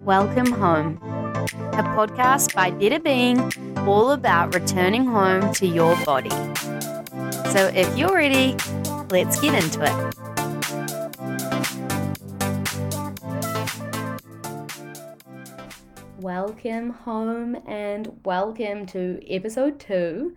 Welcome Home, a podcast by Better Being, all about returning home to your body. So if you're ready, let's get into it. Welcome home and welcome to episode two.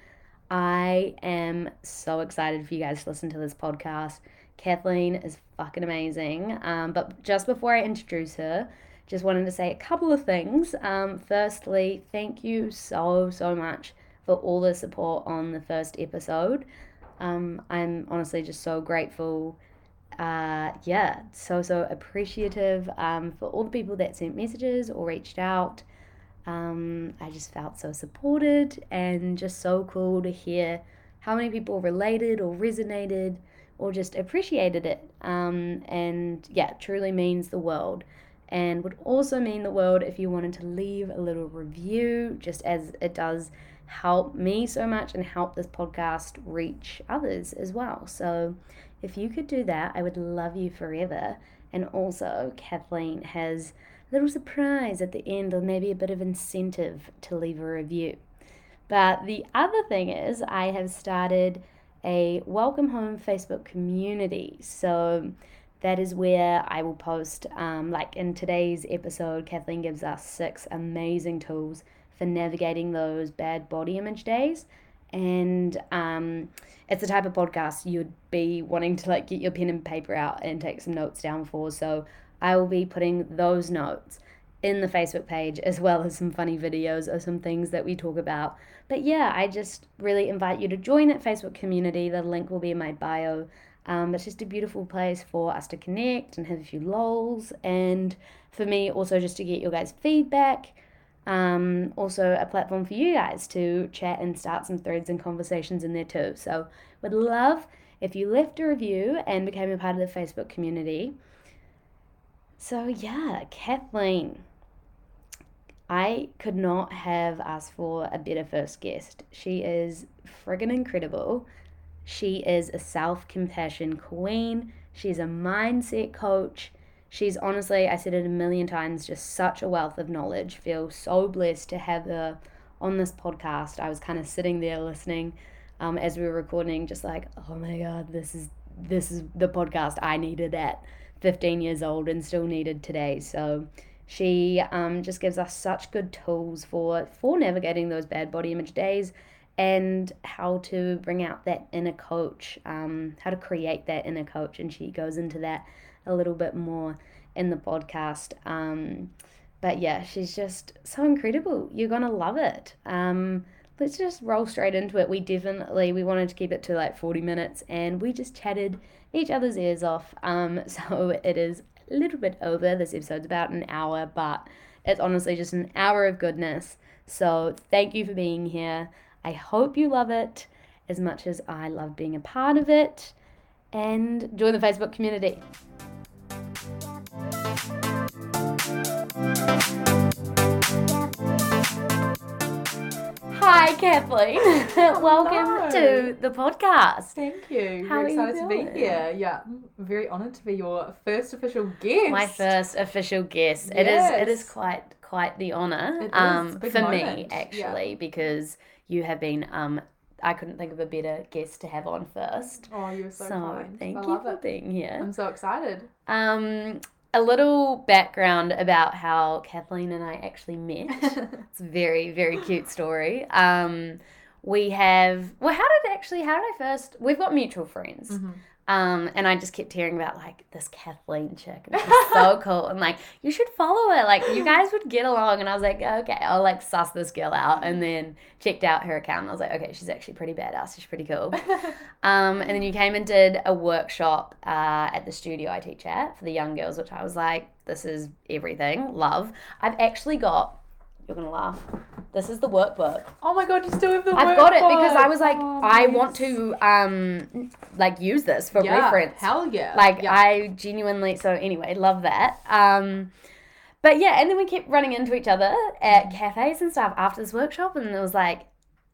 I am so excited for you guys to listen to this podcast. Kathleen is fucking amazing. Um, but just before I introduce her, just wanted to say a couple of things. Um, firstly, thank you so, so much for all the support on the first episode. Um, I'm honestly just so grateful. Uh, yeah, so, so appreciative um, for all the people that sent messages or reached out. Um, I just felt so supported and just so cool to hear how many people related or resonated or just appreciated it. Um, and yeah, truly means the world and would also mean the world if you wanted to leave a little review, just as it does help me so much and help this podcast reach others as well. So if you could do that, I would love you forever. And also, Kathleen has little surprise at the end or maybe a bit of incentive to leave a review. But the other thing is, I have started a Welcome Home Facebook community. So that is where I will post, um, like in today's episode, Kathleen gives us six amazing tools for navigating those bad body image days. And um, it's the type of podcast you'd be wanting to like get your pen and paper out and take some notes down for. So I will be putting those notes in the Facebook page as well as some funny videos or some things that we talk about. But yeah, I just really invite you to join that Facebook community. The link will be in my bio. Um, it's just a beautiful place for us to connect and have a few lols, and for me also just to get your guys' feedback. Um, also a platform for you guys to chat and start some threads and conversations in there too. So would love if you left a review and became a part of the Facebook community. So yeah, Kathleen. I could not have asked for a better first guest. She is friggin' incredible. She is a self compassion queen. She's a mindset coach. She's honestly, I said it a million times, just such a wealth of knowledge. Feel so blessed to have her on this podcast. I was kind of sitting there listening um, as we were recording, just like, oh my god, this is this is the podcast I needed at 15 years old and still needed today. So she um, just gives us such good tools for for navigating those bad body image days and how to bring out that inner coach, um, how to create that inner coach. And she goes into that a little bit more in the podcast. Um, but yeah, she's just so incredible. You're going to love it. Um, let's just roll straight into it. We definitely, we wanted to keep it to like 40 minutes and we just chatted each other's ears off. Um, so it is a little bit over. This episode's about an hour, but it's honestly just an hour of goodness. So thank you for being here. I hope you love it as much as I love being a part of it. And join the Facebook community. Hi, Kathleen. Welcome to the podcast. Thank you. How We're are you excited to be here. Yeah, I'm very honoured to be your first official guest. My first official guest. It is. It is quite quite the is. um, It's a big for me moment. Yeah. actually because you have been um. I couldn't think of a better guest to have on first. Oh, you're so, So, kind. thank I you love for it. being here. I'm so excited. Um, a little background about how Kathleen and I actually met. it's a very, very cute story. Um, we have, well, how did actually, how did I first, we've got mutual friends. Mm-hmm. Um, and I just kept hearing about like this Kathleen chick, and she's so cool. And like, you should follow her. Like, you guys would get along. And I was like, okay, I'll like suss this girl out. And then checked out her account. And I was like, okay, she's actually pretty badass. She's pretty cool. Um, and then you came and did a workshop uh, at the studio I teach at for the young girls, which I was like, this is everything. Love. I've actually got, you're to laugh. This is the workbook. oh my god, you still have the workbook. I've got it because I was like, Oh, I nice. want to um like use this for yeah, reference. Hell yeah. Like yeah. I genuinely so anyway, love that. Um but yeah, and then we kept running into each other at cafes and stuff after this workshop and it was like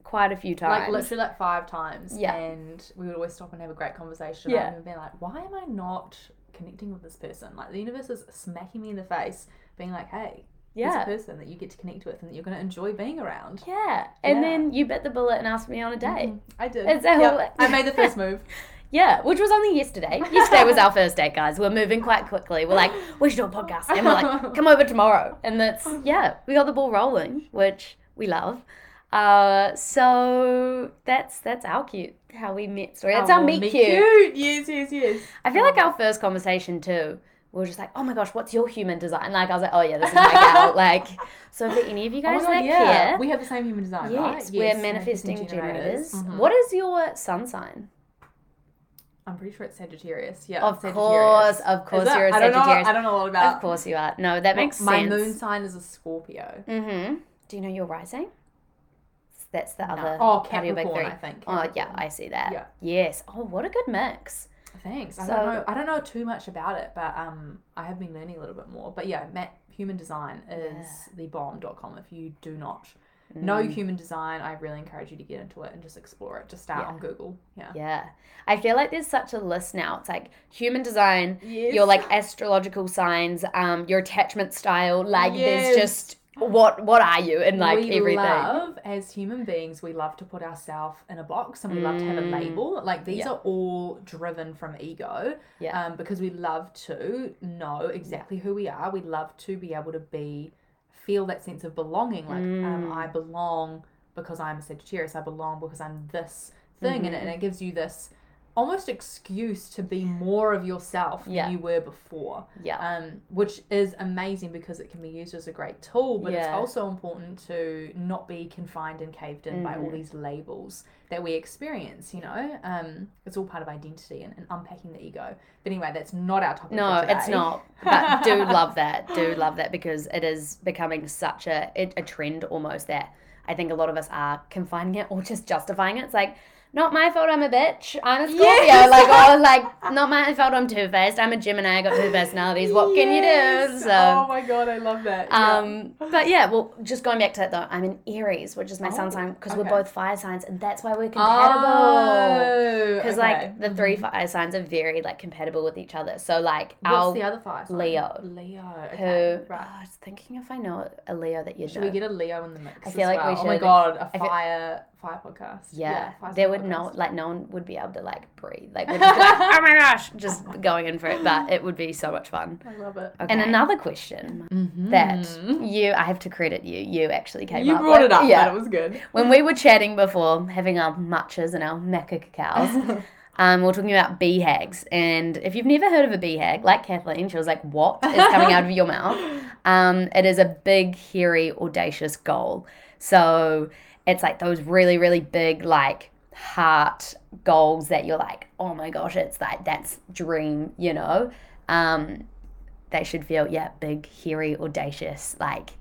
quite a few times. Like literally like five times. Yeah. And we would always stop and have a great conversation. Yeah. And be like, why am I not connecting with this person? Like the universe is smacking me in the face, being like, hey, yeah. this person that you get to connect with and that you're going to enjoy being around. Yeah. And Yeah. then you bit the bullet and asked me on a date. Mhm. I did. It's a Yep. I made the first move. Yeah, which was only yesterday. Yesterday was our first date, guys. We're moving quite quickly. We're like, we should do a podcast. And we're like, come over tomorrow. And that's, yeah, we got the ball rolling, which we love. Uh, so that's that's our cute, how we met story. That's our Oh, meet meet cute. Yes, yes, yes. I feel like our first conversation too, we were just like, oh my gosh, what's your human design? Like, I was like, oh yeah, this is my gal. Like, so for any of you Oh guys God, that yeah. care, We have the same human design, right? yes, we're manifesting generators. Mhm. What is your sun sign? I'm pretty sure it's Sagittarius. Yeah. Of Sagittarius. course, of course, you're a I don't know- Sagittarius. I don't know a lot about. Of course you are. No, that makes my sense. moon sign is a Scorpio. Mm-hmm. Do you know your rising? That's the No. other. Oh, Capricorn. I think. Oh yeah, I see that. Yeah. Yes. Oh, what a good mix. Thanks. I don't know. I don't know too much about it, but um, I have been learning a little bit more. But yeah, Matt, human design is the bomb.com. If you do not know Mm. human design, I really encourage you to get into it and just explore it. Just start Yeah. on Google. Yeah. Yeah. I feel like there's such a list now. It's like human design, Yes. your like astrological signs, um, your attachment style. Like Yes. there's just what what are you and like we everything. love as human beings we love to put ourselves in a box and we love to have a Mm. label like these Yeah. are all driven from ego Yeah. um, because we love to know exactly who we are we love to be able to be feel that sense of belonging like um, Mm. i belong because i'm a sagittarius i belong because i'm this thing and, it, Mm-hmm. and it gives you this almost excuse to be more of yourself Yeah. than you were before yeah. um, which is amazing because it can be used as a great tool, but it's also important to not be confined and caved in by all Mhm. these labels that we experience. You know, um, it's all part of identity and, and unpacking the ego. But anyway, that's not our topic. No, it's not. But do love that. Do love that because it is becoming such a a a trend almost that I think a lot of us are confining it or just justifying it. It's like not my fault. I'm a bitch. I'm a Scorpio. Yes. Like oh, like not my fault. I'm two faced. I'm a Gemini. I got two personalities. What can you do? So. oh my god, I love that. Yeah. Um, but yeah, well, just going back to it though, I'm an Aries, which is my sun Oh, sign because we're both fire signs, and that's why we're compatible. Oh, Because okay. like the three Mhm. fire signs are very like compatible with each other. So like What's our the other fire? sign? Leo. Leo. who Okay. oh, Right. I was thinking if I know a Leo that you Should know. we get a Leo in the mix? I feel like we well? Oh my god, a I fire fire podcast. yeah, fire there sign would no like no one would be able to like breathe. Like, we'd just be like oh my gosh, just going in for it. But it would be so much fun. I love it. Okay. And another question that you, I have to credit you. You actually came Mm-hmm. you up. brought with. it up. Yeah, Yeah, it was good. when we were chatting before, having our matchas and our maca cacaos, um, we were talking about BHAGs, And if you've never heard of a BHAG, like Kathleen, she was like, What is coming out of your mouth? Um, it is a big, hairy, audacious goal. So it's like those really, really big, like, heart goals that you're like, Oh my gosh, it's like, that's dream, you know? Um, they should feel, yeah, big, hairy, audacious, like,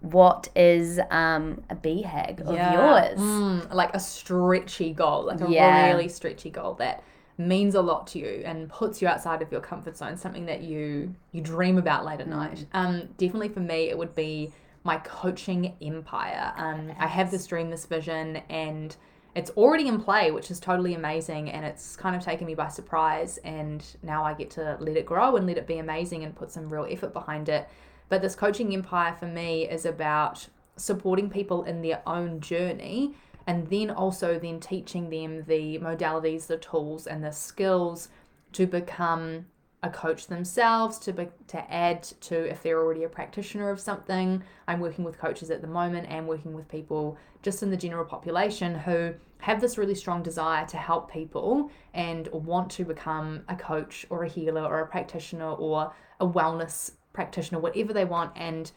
what is um a BHAG of yours? Mm, like a stretchy goal, like a Yeah. really stretchy goal that means a lot to you and puts you outside of your comfort zone, something that you you dream about late at Mm. night. Um, definitely for me, it would be my coaching empire. Um, I have this dream, this vision, and it's already in play, which is totally amazing. And it's kind of taken me by surprise. And now I get to let it grow and let it be amazing and put some real effort behind it. But this coaching empire for me is about supporting people in their own journey and then also then teaching them the modalities, the tools, and the skills to become a coach themselves, to be, to add to if they're already a practitioner of something. I'm working with coaches at the moment and working with people just in the general population who have this really strong desire to help people and want to become a coach or a healer or a practitioner or a wellness practitioner, whatever they want. And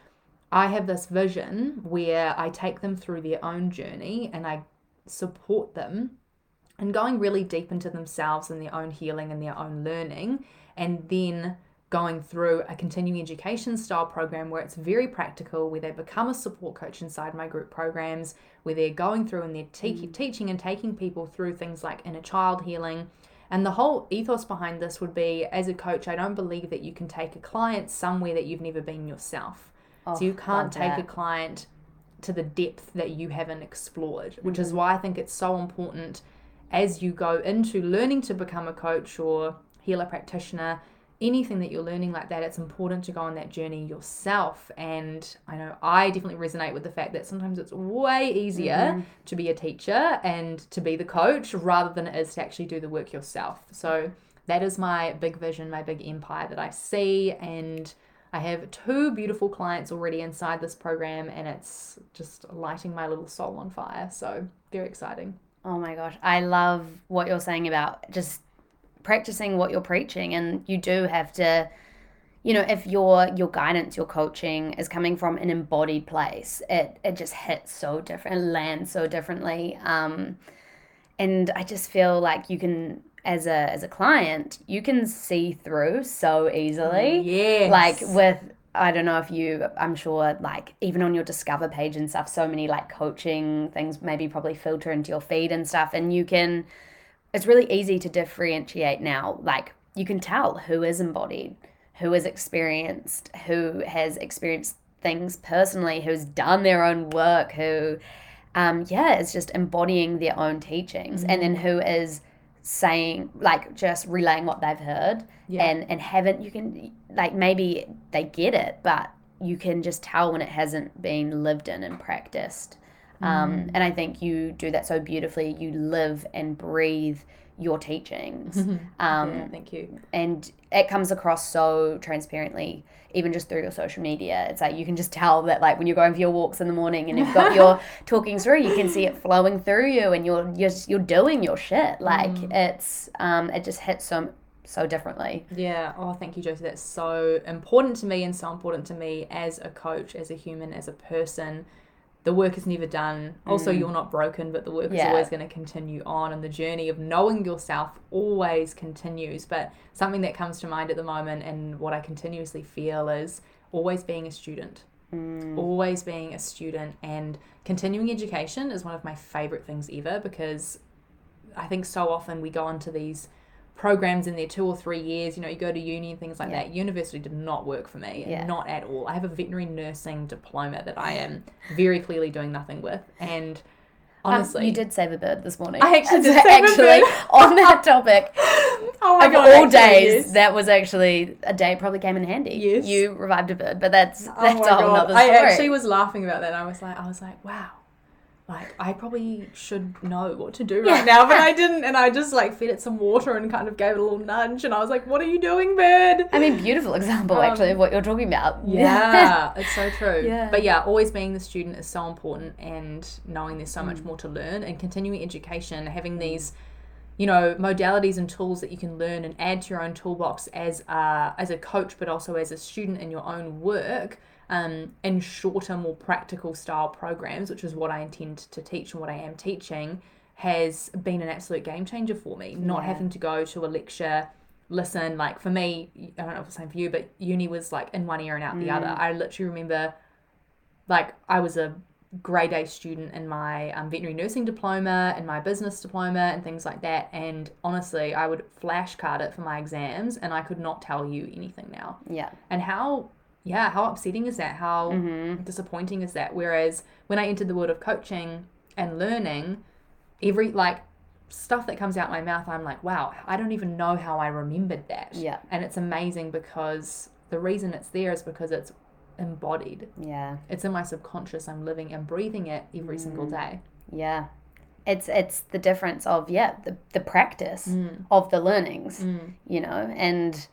I have this vision where I take them through their own journey and I support them and going really deep into themselves and their own healing and their own learning, and then going through a continuing education style program where it's very practical, where they become a support coach inside my group programs, where they're going through and they're te- mm. teaching and taking people through things like inner child healing. And the whole ethos behind this would be as a coach, I don't believe that you can take a client somewhere that you've never been yourself. Oh, so you can't take that. a client to the depth that you haven't explored, which is mm-hmm. why I think it's so important as you go into learning to become a coach or healer practitioner anything that you're learning like that, it's important to go on that journey yourself. And I know I definitely resonate with the fact that sometimes it's way easier mm-hmm. to be a teacher and to be the coach rather than it is to actually do the work yourself. So that is my big vision, my big empire that I see. And I have two beautiful clients already inside this program, and it's just lighting my little soul on fire. So very exciting. Oh my gosh. I love what you're saying about just practicing what you're preaching and you do have to you know if your your guidance your coaching is coming from an embodied place it it just hits so different lands so differently um and i just feel like you can as a as a client you can see through so easily yeah like with I don't know if you, I'm sure, like even on your Discover page and stuff, so many like coaching things maybe probably filter into your feed and stuff. And you can, it's really easy to differentiate now. Like you can tell who is embodied, who is experienced, who has experienced things personally, who's done their own work, who, um, yeah, is just embodying their own teachings, mm-hmm. and then who is saying like just relaying what they've heard yeah. and and haven't you can like maybe they get it but you can just tell when it hasn't been lived in and practiced um, mm. and I think you do that so beautifully. You live and breathe your teachings. Um, yeah, thank you. And it comes across so transparently, even just through your social media. It's like you can just tell that, like when you're going for your walks in the morning and you've got your talking through, you can see it flowing through you, and you're you're just, you're doing your shit. Like mm. it's um, it just hits so so differently. Yeah. Oh, thank you, Josie. That's so important to me and so important to me as a coach, as a human, as a person the work is never done. Also, mm. you're not broken, but the work yeah. is always going to continue on, and the journey of knowing yourself always continues. But something that comes to mind at the moment, and what I continuously feel, is always being a student. Mm. Always being a student, and continuing education is one of my favorite things ever because I think so often we go into these programs in there two or three years. You know, you go to uni and things like yeah. that. University did not work for me, yeah. not at all. I have a veterinary nursing diploma that I am very clearly doing nothing with, and honestly, um, you did save a bird this morning. I actually did actually on that topic. oh my of god! All days, yes. that was actually a day probably came in handy. Yes, you revived a bird, but that's oh that's oh a whole other story. I actually was laughing about that. I was like, I was like, wow like I probably should know what to do right now, but I didn't, and I just like fed it some water and kind of gave it a little nudge, and I was like, "What are you doing, bird?" I mean, beautiful example um, actually of what you're talking about. Yeah, it's so true. Yeah. But yeah, always being the student is so important, and knowing there's so mm. much more to learn, and continuing education, having these, you know, modalities and tools that you can learn and add to your own toolbox as a, as a coach, but also as a student in your own work um, in shorter, more practical style programs, which is what I intend to teach and what I am teaching, has been an absolute game changer for me. Not yeah. having to go to a lecture, listen, like for me, I don't know if it's the same for you, but uni was like in one ear and out mm. the other. Mm. I literally remember, like, I was a grade A student in my um, veterinary nursing diploma and my business diploma and things like that. And honestly, I would flashcard it for my exams and I could not tell you anything now. Yeah. And how yeah, how upsetting is that? How mm-hmm. disappointing is that? Whereas when I entered the world of coaching and learning, every like stuff that comes out my mouth, I'm like, wow, I don't even know how I remembered that. Yeah. And it's amazing because the reason it's there is because it's embodied. Yeah. It's in my subconscious. I'm living and breathing it every mm. single day. Yeah. It's it's the difference of yeah, the the practice mm. of the learnings, mm. you know, and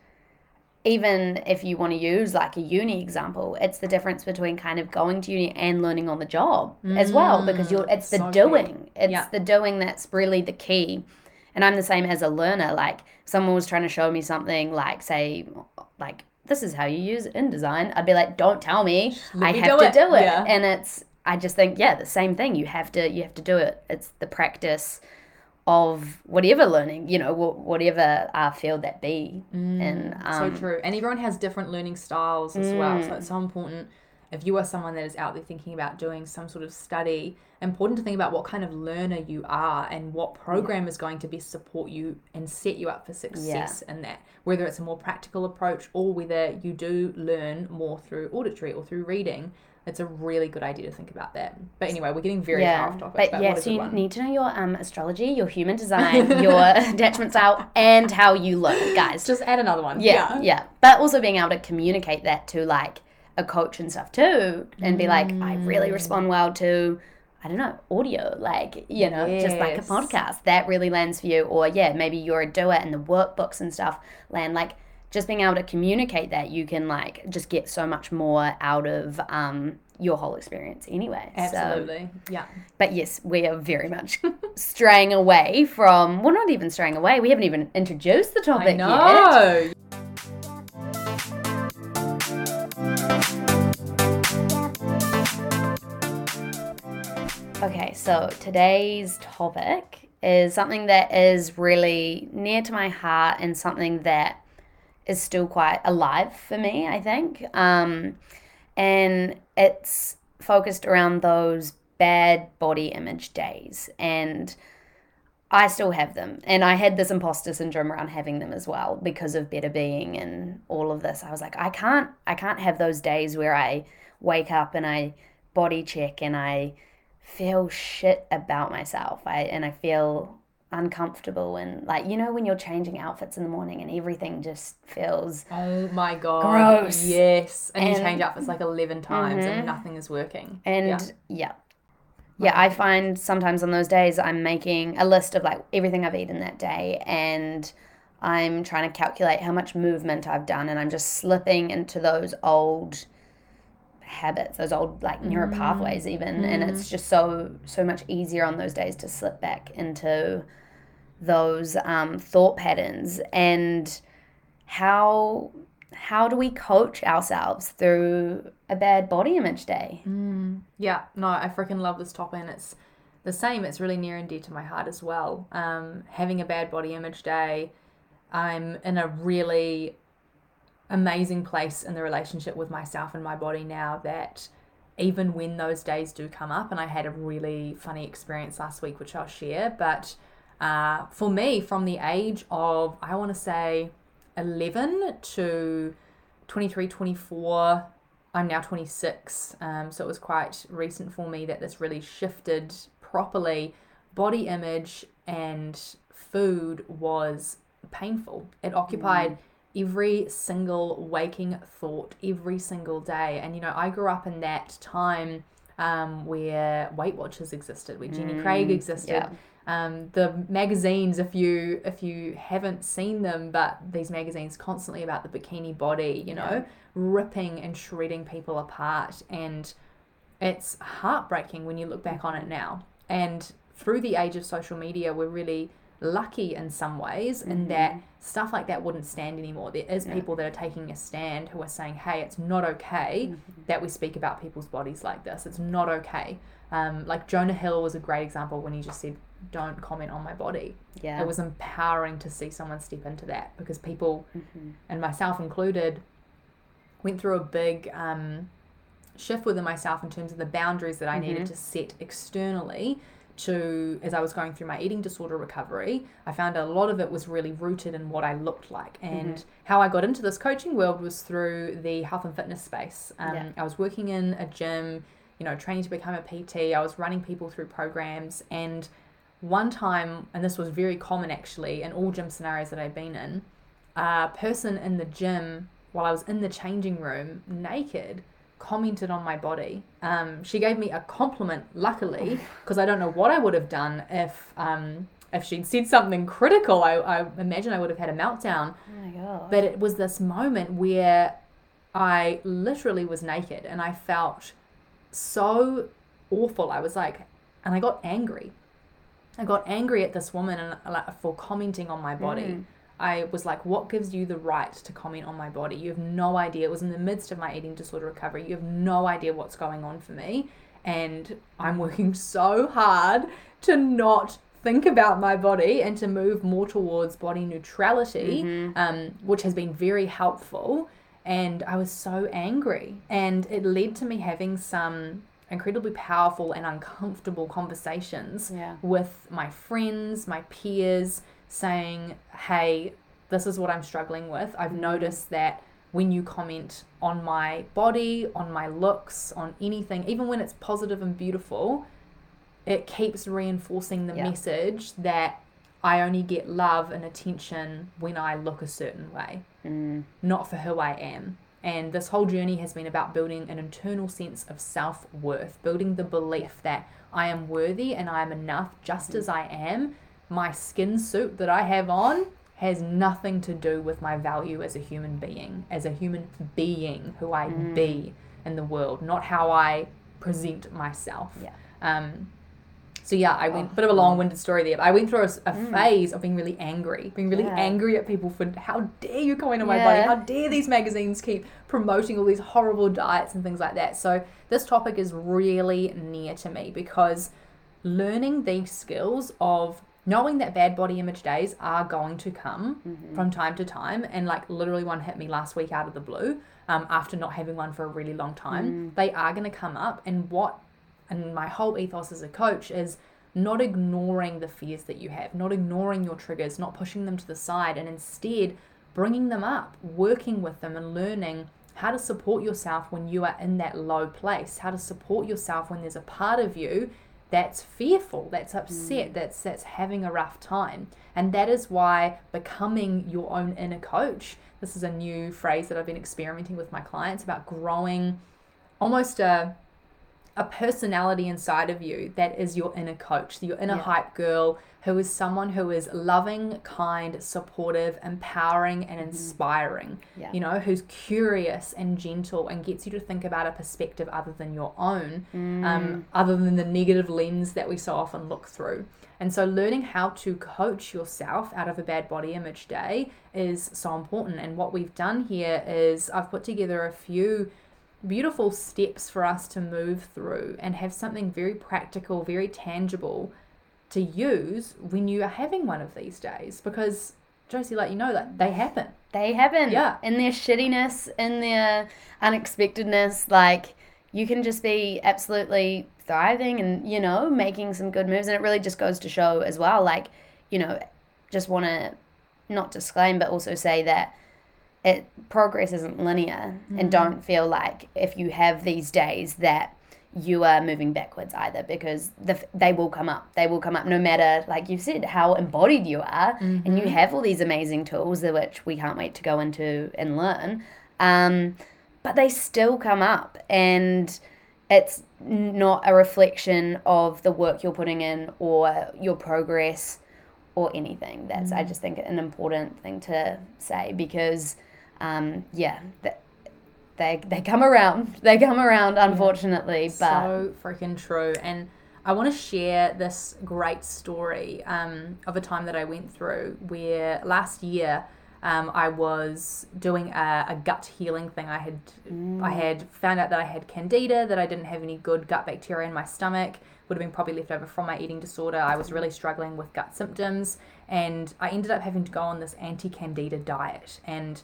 even if you want to use like a uni example, it's the difference between kind of going to uni and learning on the job mm, as well because you're it's the so doing. It's yeah. the doing that's really the key. And I'm the same as a learner. Like someone was trying to show me something like say like this is how you use InDesign. I'd be like, don't tell me. Let I me have do to it. do it. Yeah. And it's I just think, yeah, the same thing. You have to you have to do it. It's the practice of whatever learning, you know, whatever uh, field that be. Mm, and um, so true. And everyone has different learning styles as mm. well. So it's so important. If you are someone that is out there thinking about doing some sort of study, important to think about what kind of learner you are and what program yeah. is going to best support you and set you up for success yeah. in that. Whether it's a more practical approach or whether you do learn more through auditory or through reading it's a really good idea to think about that. But anyway, we're getting very yeah, far off topic. but, But, yeah, so you one? need to know your um astrology, your human design, your attachment style, and how you look, guys. Just add another one. yeah, yeah, But also being able to communicate that to like a coach and stuff too, and be like, I really Mm. respond well to. I don't know, audio, like, you know, just like a podcast. That really lands for you. Or, yeah, maybe you're a doer and the workbooks and stuff land. Like, just being able to communicate that, you can, like, just get so much more out of um, your whole experience anyway. So- Absolutely. Yeah. but yes, we are very much straying away from. Well, not even straying away. We haven't even introduced the I topic yet. Okay, so today's topic is something that is really near to my heart and something that is still quite alive for me, I think. Um, and it's focused around those bad body image days. And I still have them. And I had this imposter syndrome around having them as well because of better being and all of this. I was like, I can't I can't have those days where I wake up and I body check and I feel shit about myself. I and I feel uncomfortable and like you know when you're changing outfits in the morning and everything just feels Oh my god. Gross. Yes. And, you And- change outfits like 11 times Mhm. and nothing is working. And Yeah. yeah. yeah. I find sometimes on those days I'm making a list of like everything I've eaten that day and I'm trying to calculate how much movement I've done and I'm just slipping into those old habits, those old like neural Mm. pathways even and it's just so so much easier on those days to slip back into those um, thought patterns and how how do we coach ourselves through a bad body image day? Mm, yeah, no, I freaking love this topic, and it's the same. It's really near and dear to my heart as well. Um, having a bad body image day, I'm in a really amazing place in the relationship with myself and my body now that even when those days do come up, and I had a really funny experience last week, which I'll share, but uh, for me, from the age of, I want to say 11 to 23, 24, I'm now 26. Um, so it was quite recent for me that this really shifted properly. Body image and food was painful. It occupied every single waking thought every single day. And, you know, I grew up in that time um, where Weight Watchers existed, where Jenny Craig existed. yeah. Um, the magazines, if you if you haven't seen them, but these magazines constantly about the bikini body, you know, ripping and shredding people apart, and it's heartbreaking when you look back on it now. And through the age of social media, we're really lucky in some ways in that stuff like that wouldn't stand anymore. There is people that are taking a stand who are saying, "Hey, it's not okay that we speak about people's bodies like this. It's not okay." Um, like Jonah Hill was a great example when he just said, "Don't comment on my body." Yeah. It was empowering to see someone step into that because people, Mm-hmm. and myself included, went through a big um, shift within myself in terms of the boundaries that I needed to set externally to as I was going through my eating disorder recovery, I found a lot of it was really rooted in what I looked like. And how I got into this coaching world was through the health and fitness space. Um, Yeah. I was working in a gym, you know, training to become a PT. I was running people through programs. And one time, and this was very common actually in all gym scenarios that I've been in, a person in the gym while I was in the changing room naked commented on my body. Um, she gave me a compliment, luckily, because I don't know what I would have done if um, if she'd said something critical. I, I imagine I would have had a meltdown. oh my god. But it was this moment where I literally was naked and I felt so awful. I was like, and I got angry. I got angry at this woman and like, for commenting on my body. Mm. I was like, what gives you the right to comment on my body? You have no idea. It was in the midst of my eating disorder recovery. You have no idea what's going on for me. And I'm working so hard to not think about my body and to move more towards body neutrality, um, which has been very helpful. And I was so angry. And it led to me having some incredibly powerful and uncomfortable conversations Yeah. with my friends, my peers, saying, hey, this is what I'm struggling with. I've noticed that when you comment on my body, on my looks, on anything, even when it's positive and beautiful, it keeps reinforcing the Yeah. message that I only get love and attention when I look a certain way, Mm. not for who I am. And this whole journey has been about building an internal sense of self worth, building the belief that I am worthy and I am enough just as I am. My skin suit that I have on has nothing to do with my value as a human being, as a human being who I be in the world, not how I present myself. Yeah. Um, so yeah, I went Oh, bit of a long-winded story there, but I went through a Mm. phase of being really angry, being really Yeah. angry at people for how dare you comment on my body, how dare these magazines keep promoting all these horrible diets and things like that. So this topic is really near to me because learning these skills of knowing that bad body image days are going to come Mm-hmm. from time to time and like literally one hit me last week out of the blue um, after not having one for a really long time Mm. they are going to come up and what and my whole ethos as a coach is not ignoring the fears that you have not ignoring your triggers not pushing them to the side and instead bringing them up working with them and learning how to support yourself when you are in that low place how to support yourself when there's a part of you that's fearful, that's upset, mm. that's that's having a rough time. And that is why becoming your own inner coach, this is a new phrase that I've been experimenting with my clients about growing almost a a personality inside of you that is your inner coach, your inner Yeah. hype girl, who is someone who is loving, kind, supportive, empowering, and inspiring. Yeah. You know, who's curious and gentle and gets you to think about a perspective other than your own, um, other than the negative lens that we so often look through. And so, learning how to coach yourself out of a bad body image day is so important. And what we've done here is I've put together a few beautiful steps for us to move through and have something very practical, very tangible to use when you are having one of these days. Because, Josie, let you know, that they happen. They happen. Yeah. In their shittiness, in their unexpectedness, like you can just be absolutely thriving and, you know, making some good moves. And it really just goes to show as well, like, you know, just want to not disclaim, but also say that it progress isn't linear and mm-hmm. don't feel like if you have these days that you are moving backwards either because the, they will come up they will come up no matter like you said how embodied you are and you mm-hmm. have all these amazing tools which we can't wait to go into and learn um, but they still come up and it's not a reflection of the work you're putting in or your progress or anything. That's i mm-hmm. just think an important thing to say because um, yeah th- they, they come around they come around unfortunately but so freaking true. And I want to share this great story um, of a time that I went through where last year um, I was doing a, a gut healing thing. I had I had found out that I had candida, that I didn't have any good gut bacteria in my stomach. Would have been probably left over from my eating disorder. I was really struggling with gut symptoms, and I ended up having to go on this anti-candida diet. And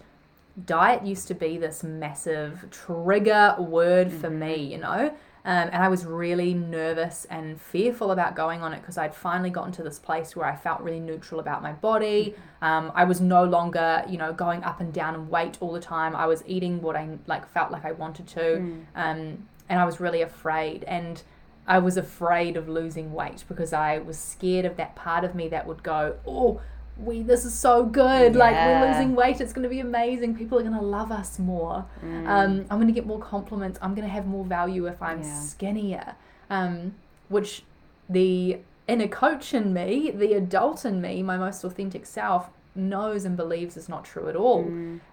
diet used to be this massive trigger word for me, you know. Um, and I was really nervous and fearful about going on it because I'd finally gotten to this place where I felt really neutral about my body. Um, I was no longer, you know, going up and down in weight all the time. I was eating what I like felt like I wanted to, um, and I was really afraid. And I was afraid of losing weight because I was scared of that part of me that would go, oh, we this is so good. Like we're losing weight. It's going to be amazing. People are going to love us more. Um, I'm going to get more compliments. I'm going to have more value if I'm Yeah. skinnier. Um, which the inner coach in me, the adult in me, my most authentic self, knows and believes is not true at all.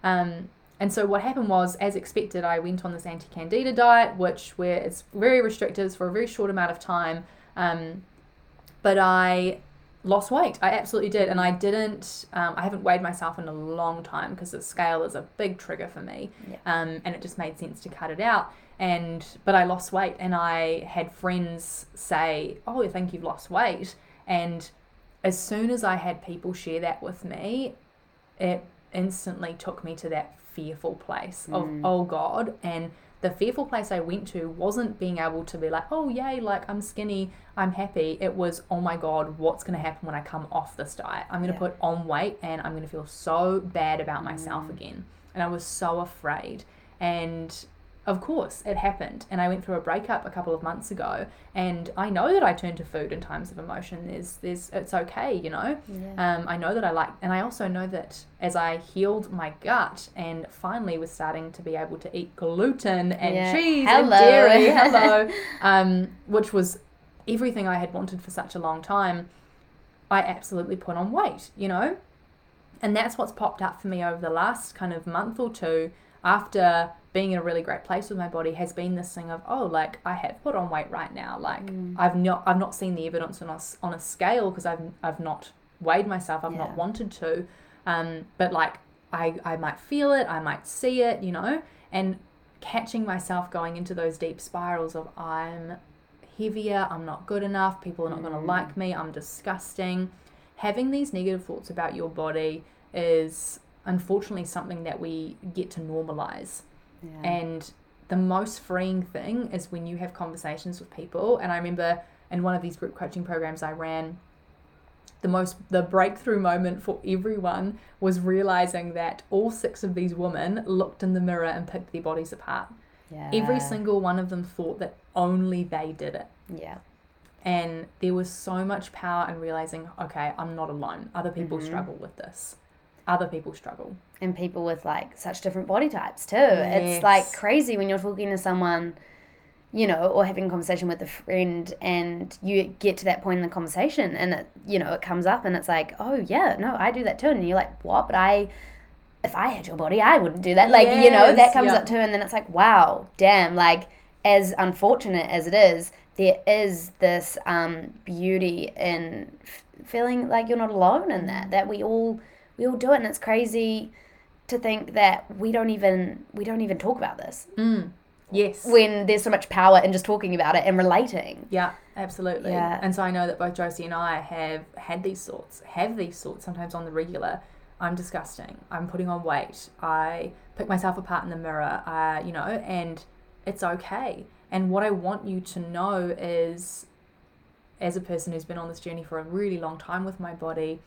Um, and so what happened was, as expected, I went on this anti-candida diet, which where it's very restrictive for a very short amount of time. Um, but I lost weight. I absolutely did, and I didn't. Um, I haven't weighed myself in a long time because the scale is a big trigger for me, Yeah. um, and it just made sense to cut it out. And but I lost weight, and I had friends say, "Oh, I think you've lost weight," and as soon as I had people share that with me, it instantly took me to that fearful place of oh god and the fearful place I went to wasn't being able to be like oh yay like I'm skinny I'm happy it was oh my god what's going to happen when I come off this diet I'm going to Yeah. put on weight and I'm going to feel so bad about myself mm. again and I was so afraid. And of course, it happened. And I went through a breakup a couple of months ago, and I know that I turn to food in times of emotion. There's, there's, it's okay, you know. Yeah. Um, I know that I like, and I also know that as I healed my gut and finally was starting to be able to eat gluten and Yeah. cheese Hello. and dairy, hello, um, which was everything I had wanted for such a long time, I absolutely put on weight, you know? And that's what's popped up for me over the last kind of month or two after being in a really great place with my body has been this thing of oh like I have put on weight right now. Like I've not I've not seen the evidence on a, on a scale because I've I've not weighed myself. I've Yeah. not wanted to. Um but like I I might feel it. I might see it you know? And catching myself going into those deep spirals of I'm heavier I'm not good enough people are not going to like me I'm disgusting. Having these negative thoughts about your body is unfortunately something that we get to normalize Yeah. and the most freeing thing is when you have conversations with people. And I remember in one of these group coaching programs I ran, the most the breakthrough moment for everyone was realizing that all six of these women looked in the mirror and picked their bodies apart. yeah. Every single one of them thought that only they did it. Yeah. And there was so much power in realizing, okay, I'm not alone. Other people Mm-hmm. struggle with this. Other people struggle. and people with like such different body types too. It's like crazy when you're talking to someone, you know, or having a conversation with a friend and you get to that point in the conversation and it, you know, it comes up and it's like, oh yeah, no, I do that too. And you're like, what? But I, if I had your body, I wouldn't do that. Like, you know, that comes yeah. up too. And then it's like, wow, damn, like as unfortunate as it is, there is this um, beauty in f- feeling like you're not alone in that, that we all, we all do it. And it's crazy to think that we don't even we don't even talk about this Yes. when there's so much power in just talking about it and relating. Yeah, absolutely. Yeah. And so I know that both Josie and I have had these thoughts, have these thoughts sometimes on the regular. I'm disgusting. I'm putting on weight. I pick myself apart in the mirror. Uh, you know, and it's okay. And what I want you to know is, as a person who's been on this journey for a really long time with my body,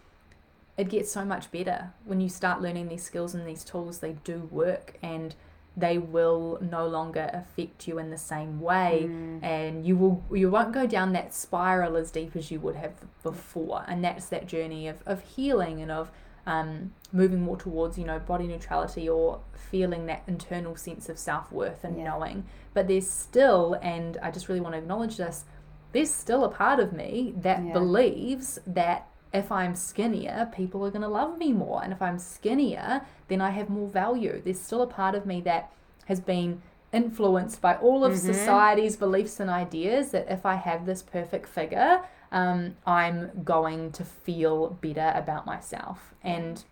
it gets so much better when you start learning these skills and these tools. They do work and they will no longer affect you in the same way and you will you won't go down that spiral as deep as you would have before and that's that journey of, of healing and of um, moving more towards you know body neutrality or feeling that internal sense of self-worth and Yeah. knowing but there's still and i just really want to acknowledge this there's still a part of me that Yeah. believes that if I'm skinnier, people are going to love me more. And if I'm skinnier, then I have more value. There's still a part of me that has been influenced by all of society's beliefs and ideas that if I have this perfect figure, um, I'm going to feel better about myself. And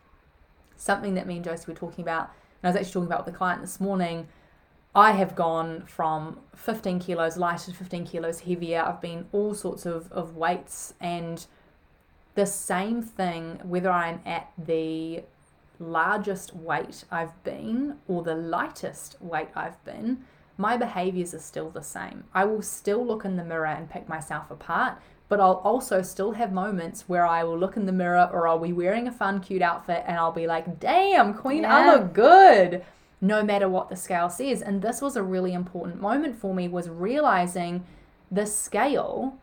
something that me and Josie were talking about, and I was actually talking about with the client this morning. I have gone from 15 kilos lighter to 15 kilos heavier. I've been all sorts of, of weights and the same thing, whether I'm at the largest weight I've been or the lightest weight I've been, my behaviors are still the same. I will still look in the mirror and pick myself apart, but I'll also still have moments where I will look in the mirror or I'll be wearing a fun, cute outfit and I'll be like, damn, Queen, I look good. No matter what the scale says. And this was a really important moment for me was realizing the scale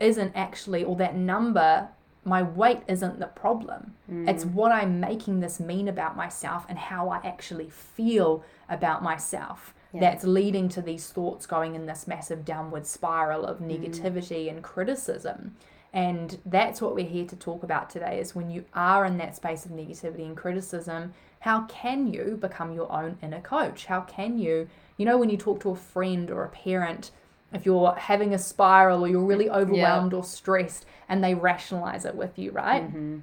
isn't actually, or that number, my weight isn't the problem. It's mm. what I'm making this mean about myself and how I actually feel about myself that's leading to these thoughts going in this massive downward spiral of mm. negativity and criticism. And that's what we're here to talk about today is when you are in that space of negativity and criticism, how can you become your own inner coach? How can you, you know, when you talk to a friend or a parent, if you're having a spiral or you're really overwhelmed or stressed and they rationalize it with you, right? Mm-hmm.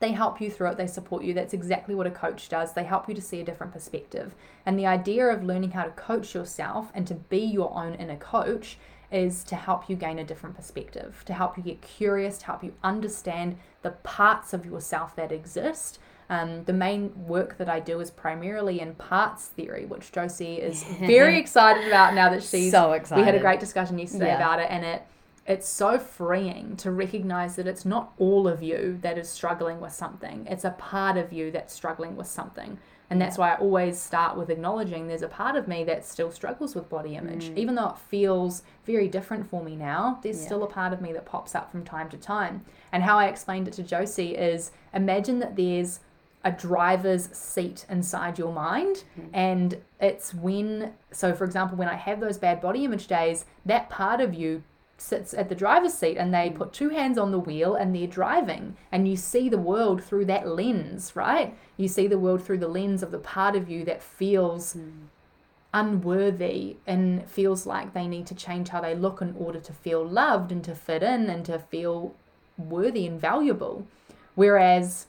They help you through it, they support you. That's exactly what a coach does. They help you to see a different perspective. And the idea of learning how to coach yourself and to be your own inner coach is to help you gain a different perspective, to help you get curious, to help you understand the parts of yourself that exist. Um, the main work that I do is primarily in parts theory, which Josie is very excited about now that she's So excited. We had a great discussion yesterday Yeah. about it, and it it's so freeing to recognize that it's not all of you that is struggling with something. It's a part of you that's struggling with something. And that's why I always start with acknowledging there's a part of me that still struggles with body image. Even though it feels very different for me now, there's Yeah. still a part of me that pops up from time to time. And how I explained it to Josie is imagine that there's a driver's seat inside your mind. Mm-hmm. And it's when so for example when i have those bad body image days that part of you sits at the driver's seat and they mm-hmm. put two hands on the wheel and they're driving. And you see the world through that lens right? You see the world through the lens of the part of you that feels mm-hmm. unworthy and feels like they need to change how they look in order to feel loved and to fit in and to feel worthy and valuable. Whereas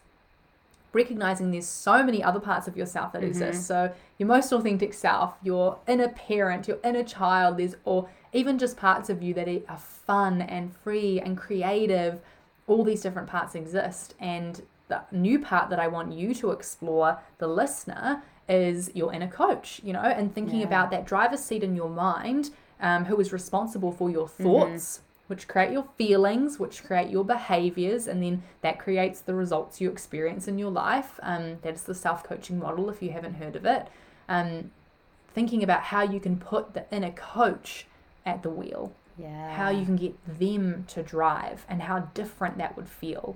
recognizing there's so many other parts of yourself that exist. So your most authentic self, your inner parent, your inner child, there's or even just parts of you that are fun and free and creative. All these different parts exist. And the new part that I want you to explore, the listener, is your inner coach, you know, and thinking Yeah. about that driver's seat in your mind, um, who is responsible for your thoughts, which create your feelings, which create your behaviors, and then that creates the results you experience in your life. Um, that is the self coaching model, if you haven't heard of it. Um, thinking about how you can put the inner coach at the wheel, Yeah. how you can get them to drive, and how different that would feel.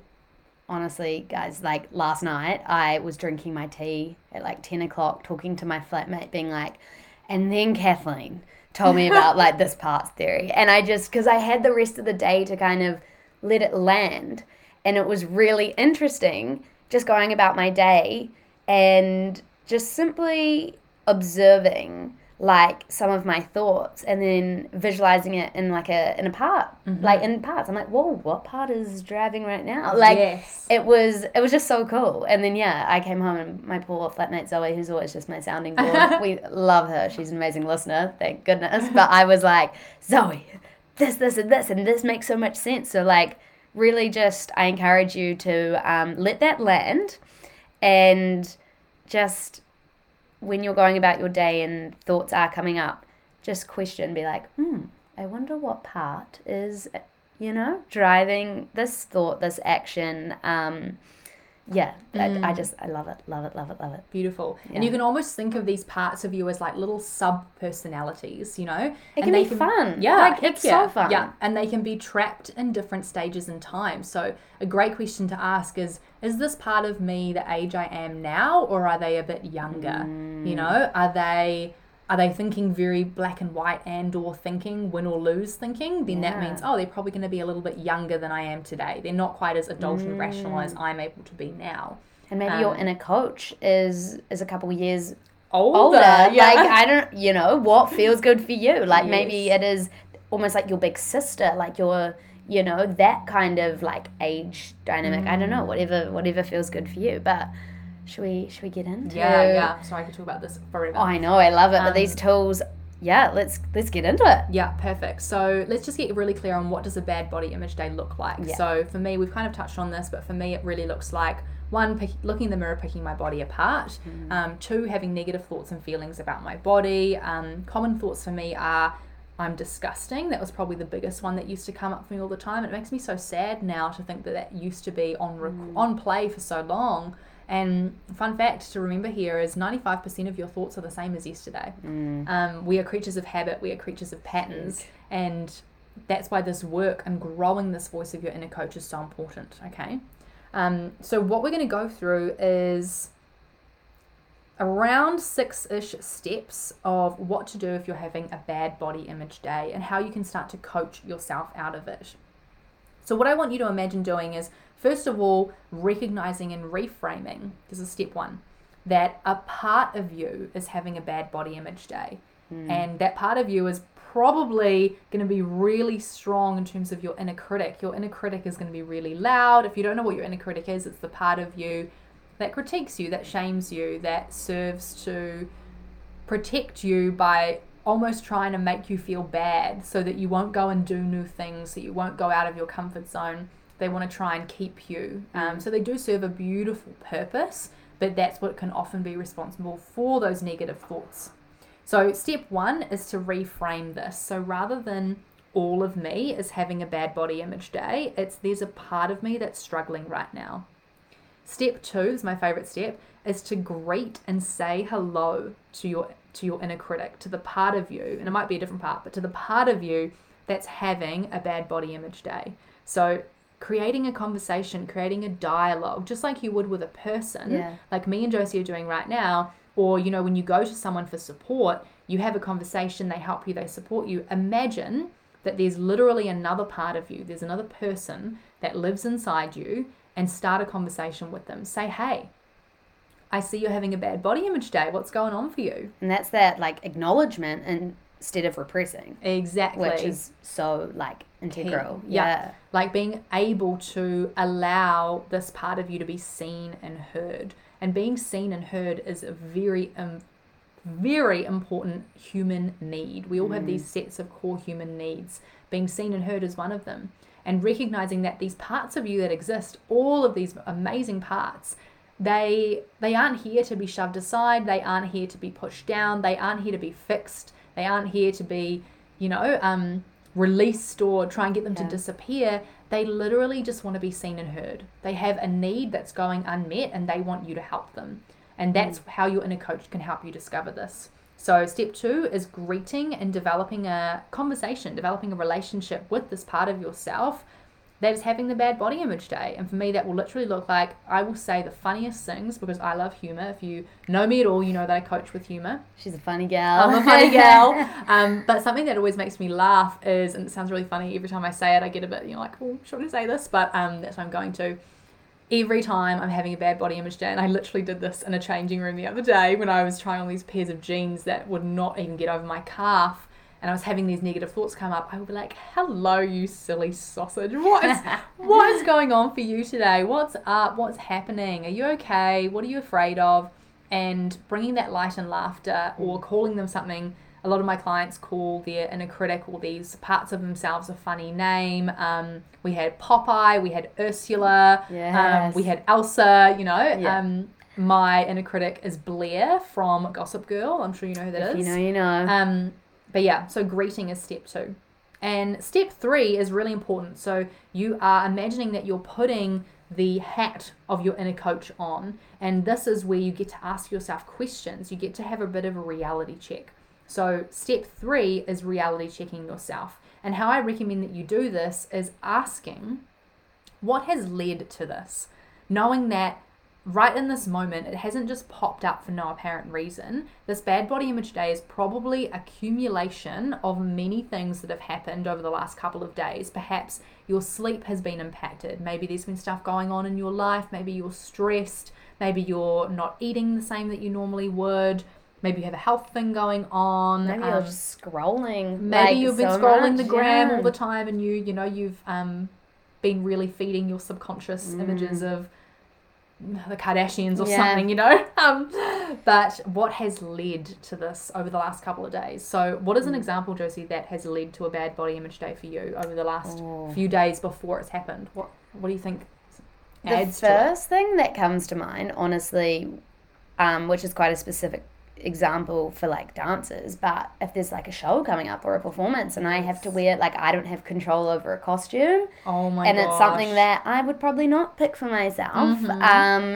honestly, guys, like last night, I was drinking my tea at like 10 o'clock, talking to my flatmate, being like, and then Kathleen told me about like this parts theory. And I just, because I had the rest of the day to kind of let it land. And it was really interesting just going about my day and just simply observing like some of my thoughts and then visualizing it in like a in a part like in parts. I'm like whoa what part is driving right now? Like yes. it was it was just so cool. And then yeah i came home and my poor flatmate zoe who's always just my sounding board we love her. She's an amazing listener thank goodness. But i was like zoe this this and this and this makes so much sense. So like really just i encourage you to um, let that land and just when you're going about your day and thoughts are coming up just question be like hmm i wonder what part is you know driving this thought this action um yeah I, I mm. just i love it love it love it love it Beautiful. And you can almost think of these parts of you as like little sub personalities, you know? It And can they be fun. Yeah. Like, it's so fun. Yeah. And they can be trapped in different stages in time. So a great question to ask is is this part of me the age I am now or are they a bit younger? You mm. know, are they are they thinking very black and white and or thinking win or lose thinking? Then that means oh they're probably going to be a little bit younger than I am today. They're not quite as adult and rational as I'm able to be now. and maybe your Um, inner coach is is a couple years Older, older. yeah. Like I don't, you know, what feels good for you. Like maybe it is almost like your big sister, like your, you know, that kind of like age dynamic. I Mm. don't know, whatever, whatever feels good for you. But should we, should we get into? Yeah, yeah. Sorry, I could talk about this forever. Oh, I know, I love it. but Um, these tools, yeah, let's let's get into it. Yeah, perfect. So let's just get really clear on what does a bad body image day look like. Yeah. So for me, we've kind of touched on this, but for me, it really looks like one, pick, looking in the mirror, picking my body apart. Mm. Um, two, having negative thoughts and feelings about my body. Um, common thoughts for me are. I'm disgusting. That was probably the biggest one that used to come up for me all the time. It makes me so sad now to think that that used to be on rec- Mm. on play for so long. And fun fact to remember here is 95% of your thoughts are the same as yesterday. Mm. Um, we are creatures of habit, we are creatures of patterns, and that's why this work and growing this voice of your inner coach is so important. Okay. Um, so, what we're going to go through is around six ish steps of what to do if you're having a bad body image day and how you can start to coach yourself out of it. So, what I want you to imagine doing is, first of all, recognizing and reframing. This is step one that a part of you is having a bad body image day. Hmm. And that part of you is probably going to be really strong in terms of your inner critic. Your inner critic is going to be really loud. If you don't know what your inner critic is, it's the part of you that critiques you, that shames you, that serves to protect you by almost trying to make you feel bad so that you won't go and do new things, that you won't go out of your comfort zone. They want to try and keep you. Um, so they do serve a beautiful purpose, but that's what can often be responsible for those negative thoughts. So, step one is to reframe this. So, rather than all of me is having a bad body image day, it's there's a part of me that's struggling right now. Step two is my favorite step is to greet and say hello to your to your inner critic, to the part of you, and it might be a different part, but to the part of you that's having a bad body image day. So creating a conversation, creating a dialogue, just like you would with a person, Yeah. like me and Josie are doing right now, or you know, when you go to someone for support, you have a conversation, they help you, they support you. Imagine that there's literally another part of you, there's another person that lives inside you, and start a conversation with them. Say, hey, I see you're having a bad body image day. What's going on for you? And that's that like acknowledgement instead of repressing, Exactly. which is so like integral. Yeah. Yeah. like being able to allow this part of you to be seen and heard. And being seen and heard is a very um, very important human need. We all have these sets of core human needs. Being seen and heard is one of them. And recognizing that these parts of you that exist all of these amazing parts they they aren't here to be shoved aside. They aren't here to be pushed down. They aren't here to be fixed. They aren't here to be you know um released or try and get them Yeah. to disappear they literally just want to be seen and heard. They have a need that's going unmet and they want you to help them. And that's mm. how your inner coach can help you discover this. So step two is greeting and developing a conversation developing a relationship with this part of yourself that is having the bad body image day. And for me, that will literally look like I will say the funniest things because I love humor. If you know me at all, you know that I coach with humor. She's a funny gal. I'm a funny gal. Um, but something that always makes me laugh is, and it sounds really funny every time I say it, I get a bit, you know, like, oh, should I say this? But um, that's what I'm going to. Every time I'm having a bad body image day, and I literally did this in a changing room the other day when I was trying on these pairs of jeans that would not even get over my calf and I was having these negative thoughts come up, I would be like, "Hello, you silly sausage. What is what is going on for you today? What's up? What's happening? Are you okay? What are you afraid of?" And bringing that light and laughter, or calling them something. A lot of my clients call their inner critic or these parts of themselves a funny name. Um, we had Popeye, we had Ursula, um, we had Elsa. You know, Yeah. um, my inner critic is Blair from Gossip Girl. I'm sure you know who that is. If you know, you know. Um, but yeah, so greeting is step two. And step three is really important. So you are imagining that you're putting the hat of your inner coach on. And this is where you get to ask yourself questions. You get to have a bit of a reality check. So step three is reality checking yourself. And how I recommend that you do this is asking, what has led to this? Knowing that right in this moment, it hasn't just popped up for no apparent reason. This bad body image day is probably accumulation of many things that have happened over the last couple of days. Perhaps your sleep has been impacted. Maybe there's been stuff going on in your life. Maybe you're stressed. Maybe you're not eating the same that you normally would. Maybe you have a health thing going on. Maybe um, you're just scrolling. Maybe like, you've been so scrolling much, the gram yeah. all the time, and you you know you've um been really feeding your subconscious images of the Kardashians or Yeah. something, you know. Um, but what has led to this over the last couple of days? So, what is an example, Josie, that has led to a bad body image day for you over the last Oh. few days before it's happened? What What do you think The adds to it? first thing that comes to mind, honestly, um, which is quite a specific example for like dancers, but if there's like a show coming up or a performance and I have to wear like I don't have control over a costume Oh my and it's something that I would probably not pick for myself. Mhm.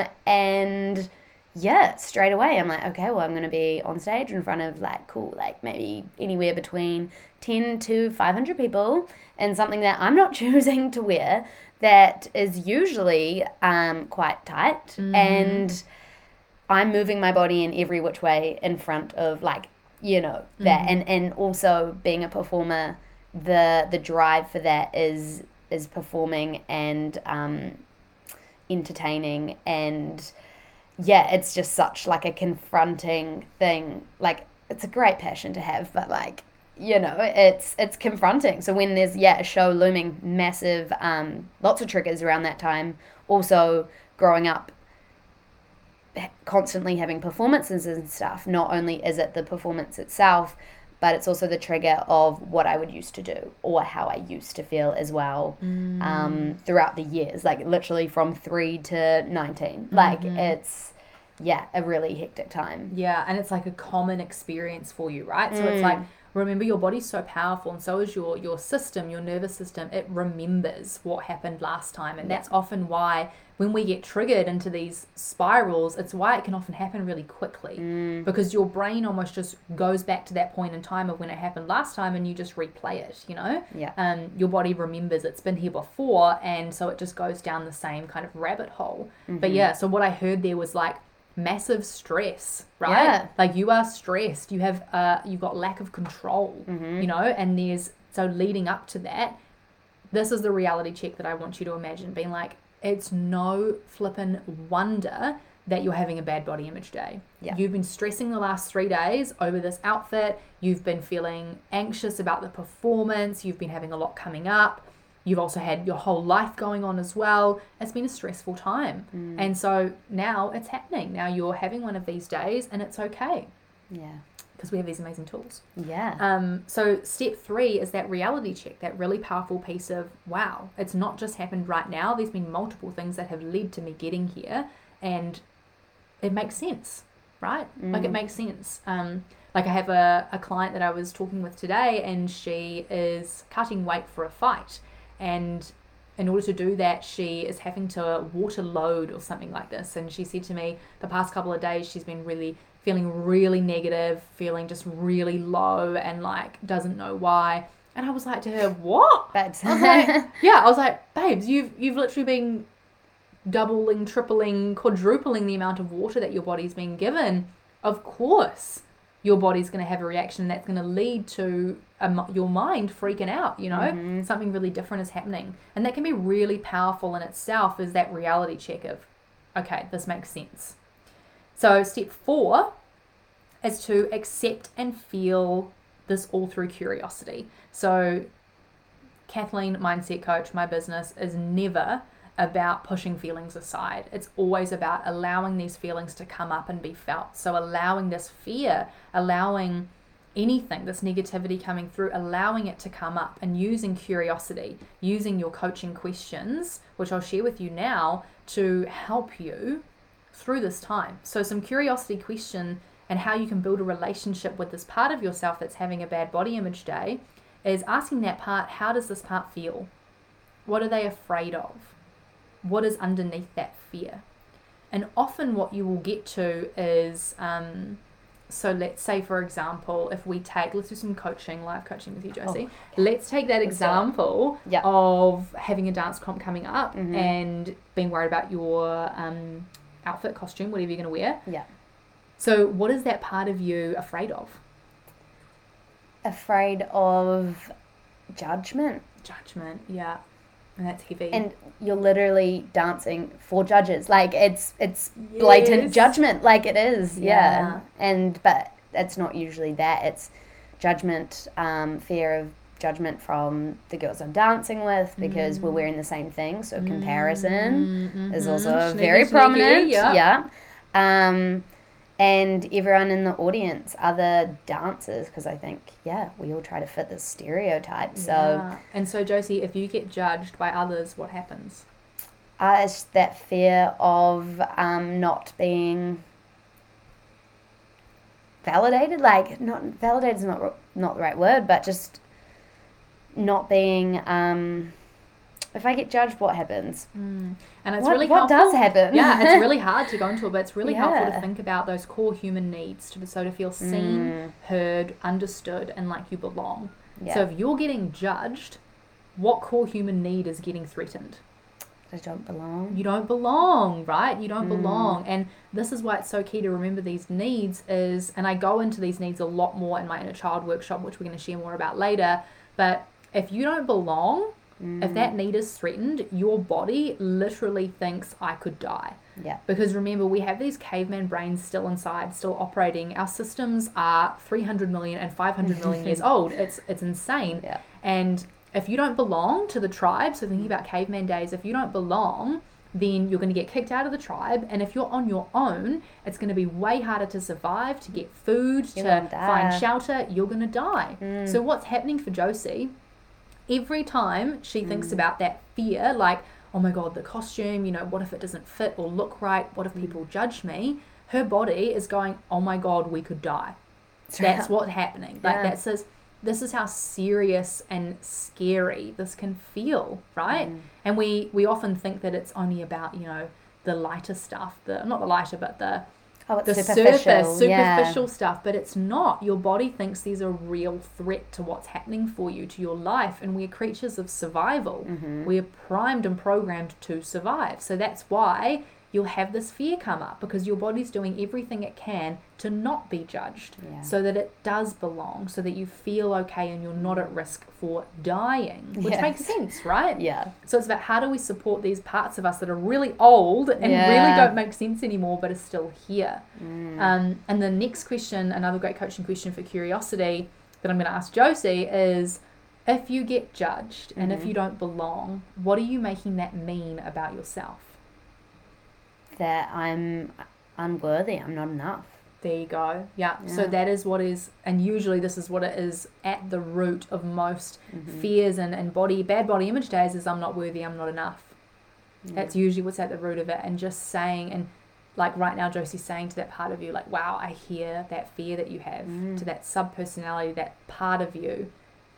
Um, and yeah, straight away I'm like, okay, well I'm gonna be on stage in front of like cool, like maybe anywhere between ten to five hundred people, and something that I'm not choosing to wear that is usually um, quite tight and I'm moving my body in every which way in front of like you know that. And and also being a performer the the drive for that is is performing and um entertaining and yeah it's just such like a confronting thing. Like it's a great passion to have but like you know it's it's confronting. So when there's yeah a show looming massive um lots of triggers around that time. Also growing up constantly having performances and stuff not only is it the performance itself but it's also the trigger of what I would used to do or how I used to feel as well um, throughout the years like literally from 3 to 19 like it's yeah a really hectic time Yeah, and it's like a common experience for you, right? So Mm. it's like remember your body's so powerful and so is your your system your nervous system it remembers what happened last time and that's often why when we get triggered into these spirals it's why it can often happen really quickly Mm. because your brain almost just goes back to that point in time of when it happened last time and you just replay it you know Yeah. um, your body remembers it's been here before and so it just goes down the same kind of rabbit hole but Mm-hmm. yeah so what i heard there was like massive stress right Yeah. like you are stressed you have uh you've got lack of control Mm-hmm. you know and there's so leading up to that this is the reality check that i want you to imagine being like it's no flippin' wonder that you're having a bad body image day Yeah. you've been stressing the last three days over this outfit you've been feeling anxious about the performance you've been having a lot coming up You've also had your whole life going on as well. It's been a stressful time. And so now it's happening. Now you're having one of these days and it's okay Yeah. because we have these amazing tools. Yeah. Um, so step three is that reality check, that really powerful piece of wow, it's not just happened right now. There's been multiple things that have led to me getting here, and it makes sense, right? Like it makes sense. Um, like I have a, a client that I was talking with today, and she is cutting weight for a fight, and in order to do that, she is having to water load or something like this. And she said to me, the past couple of days, she's been really feeling really negative, feeling just really low, and like doesn't know why. And I was like to her, "What?" That's I was like, "Yeah." I was like, "Babes, you've you've literally been doubling, tripling, quadrupling the amount of water that your body's been given. Of course, your body's going to have a reaction that's going to lead to a, your mind freaking out. You know, mm-hmm. something really different is happening, and that can be really powerful in itself. Is that reality check of, okay, this makes sense. So step four is to accept and feel this all through curiosity. So Kathleen, mindset coach, my business is never about pushing feelings aside. It's always about allowing these feelings to come up and be felt. So, allowing this fear, allowing anything, this negativity coming through, allowing it to come up and using curiosity, using your coaching questions, which I'll share with you now, to help you through this time. So, some curiosity question and how you can build a relationship with this part of yourself that's having a bad body image day is asking that part, how does this part feel? What are they afraid of? What is underneath that fear? And often, what you will get to is um, so let's say, for example, if we take, let's do some coaching, live coaching with you, Josie. Let's take that it. example Yeah. of having a dance comp coming up Mhm. and being worried about your um, outfit, costume, whatever you're going to wear. yeah. So, what is that part of you afraid of? Afraid of judgment. Judgment, yeah. And that's heavy. And you're literally dancing for judges. Like it's it's blatant Yes. judgment. Like it is. Yeah. Yeah. And but it's not usually that. It's judgment, um, fear of judgment from the girls I'm dancing with because we're wearing the same thing. So comparison is also Mm. Sneaky, very prominent. yeah. yeah. Um, and everyone in the audience, other dancers, because I think, yeah, we all try to fit this stereotype. So Yeah. And so, Josie, if you get judged by others, what happens? uh, it's that fear of um, not being validated. Like, not validated is not not the right word, but just not being. Um, if I get judged, what happens? And it's what really what helpful. does happen? yeah, it's really hard to go into it, but it's really helpful to think about those core human needs to so to feel seen, heard, understood, and like you belong. Yeah. So if you're getting judged, what core human need is getting threatened? I don't belong. You don't belong, right? You Mm. don't belong. And this is why it's so key to remember these needs is and I go into these needs a lot more in my inner child workshop, which we're going to share more about later. But if you don't belong, if Mm. that need is threatened, your body literally thinks I could die. Yeah. Because remember, we have these caveman brains still inside, still operating. Our systems are 300 million and 500 million years old. It's it's insane. Yeah. And if you don't belong to the tribe, so thinking about caveman days, if you don't belong, then you're going to get kicked out of the tribe. And if you're on your own, it's going to be way harder to survive, to get food, You're to find shelter. You're going to die. So what's happening for Josie? Every time she thinks about that fear, like, oh my god, the costume, you know, what if it doesn't fit or look right? What if people judge me? Her body is going, oh my god, we could die. That's what's happening. Like Yeah. that says this is how serious and scary this can feel, right? Mm. And we we often think that it's only about, you know, the lighter stuff, the not the lighter, but the Oh, the superficial. surface, yeah. superficial stuff, but it's not. Your body thinks there's a real threat to what's happening for you, to your life, and we're creatures of survival. Mm-hmm. We're primed and programmed to survive. So that's why you'll have this fear come up because your body's doing everything it can to not be judged Yeah. so that it does belong, so that you feel okay and you're not at risk for dying, which Yes. makes sense, right? Yeah. So it's about how do we support these parts of us that are really old and really don't make sense anymore, but are still here. Mm. Um, and the next question, another great coaching question for curiosity that I'm going to ask Josie is if you get judged and if Mhm. you don't belong, what are you making that mean about yourself? That I'm unworthy. I'm not enough. There you go. Yeah. So that is what is, and usually this is what it is at the root of most Mhm. fears and, and body, bad body image days is I'm not worthy, I'm not enough. That's usually what's at the root of it. And just saying, and like right now, Josie's saying to that part of you, like, wow, I hear that fear that you have, Mm. to that sub personality, that part of you.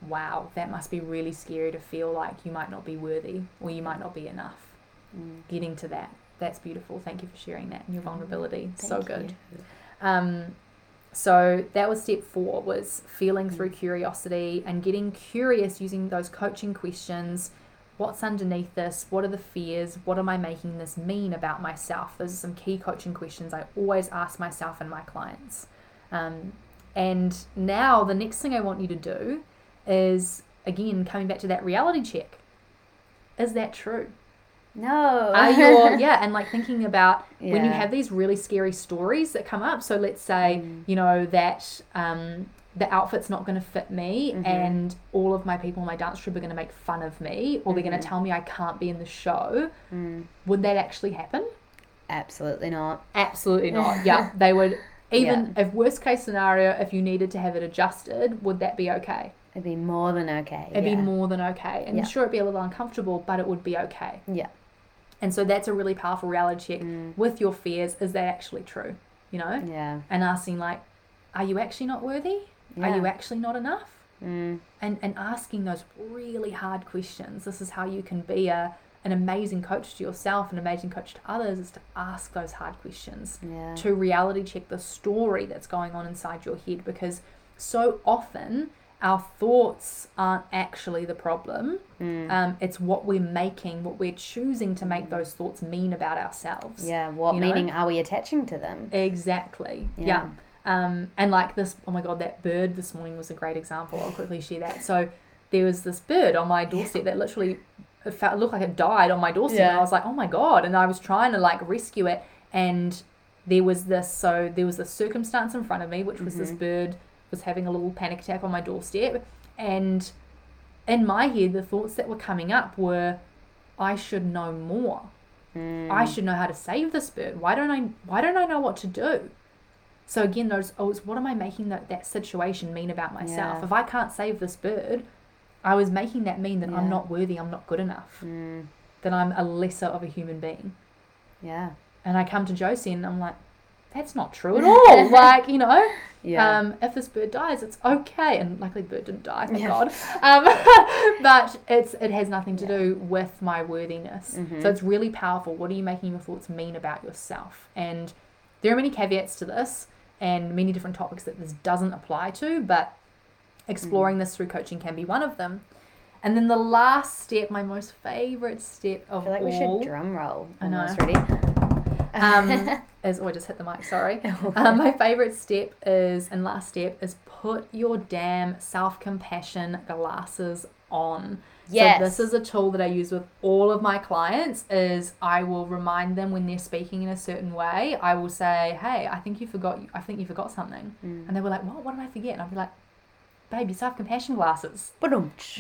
Wow, that must be really scary to feel like you might not be worthy or you might not be enough. Mm. Getting to that. That's beautiful. Thank you for sharing that and your vulnerability. Thank so good. Um, so that was step four was feeling through curiosity and getting curious using those coaching questions. What's underneath this? What are the fears? What am I making this mean about myself? Those are some key coaching questions I always ask myself and my clients. Um, and now the next thing I want you to do is again coming back to that reality check. Is that true? No. are your yeah and like thinking about when you have these really scary stories that come up so let's say Mm. you know that um the outfit's not going to fit me Mhm. and all of my people in my dance troupe are going to make fun of me or they're going to tell me i can't be in the show Mm. would that actually happen Absolutely not. absolutely not yeah they would even if worst case scenario if you needed to have it adjusted would that be okay It'd be more than okay. it'd yeah. be more than okay and Yeah. sure it'd be a little uncomfortable but it would be okay Yeah. And so that's a really powerful reality check Mm. with your fears is that actually true you know Yeah. and asking like are you actually not worthy Yeah. are you actually not enough Mm. and and asking those really hard questions this is how you can be a an amazing coach to yourself an amazing coach to others is to ask those hard questions Yeah. to reality check the story that's going on inside your head because so often our thoughts aren't actually the problem Mm. um, it's what we're making what we're choosing to make those thoughts mean about ourselves Yeah. What you know? meaning are we attaching to them? Exactly. Yeah. Yeah. Um, and like this, oh my god, that bird this morning was a great example. I'll quickly share that. So there was this bird on my doorstep that literally felt, looked like it died on my doorstep. And Yeah. I was like, oh my god. And I was trying to like rescue it. And there was this, so there was this circumstance in front of me, which was this Mhm. bird was having a little panic attack on my doorstep. And in my head, the thoughts that were coming up were, I should know more. Mm. I should know how to save this bird. Why don't I why don't I know what to do? So again, those oh, it's what am I making that, that situation mean about myself? Yeah. If I can't save this bird, I was making that mean that I'm not worthy, I'm not good enough, Mm. that I'm a lesser of a human being. Yeah. And I come to Josie and I'm like, that's not true at all. like, you know, Yeah. um, if this bird dies, it's okay. And luckily, the bird didn't die, thank Yeah. God. Um, but it's it has nothing to Yeah. do with my worthiness. Mhm. So it's really powerful. What are you making your thoughts mean about yourself? And there are many caveats to this and many different topics that this doesn't apply to, but exploring this through coaching can be one of them. And then the last step, my most favorite step I of feel like all, we should drum roll. I know. Almost ready. Um, is oh I just hit the mic. Sorry. Um, my favorite step is, and last step is put your damn self compassion glasses on. Yes. So this is a tool that I use with all of my clients. Is I will remind them when they're speaking in a certain way. I will say, "Hey, I think you forgot. I think you forgot something," Mm. and they were like, "What? What did I forget?" And I'll be like, "Babe, your self compassion glasses."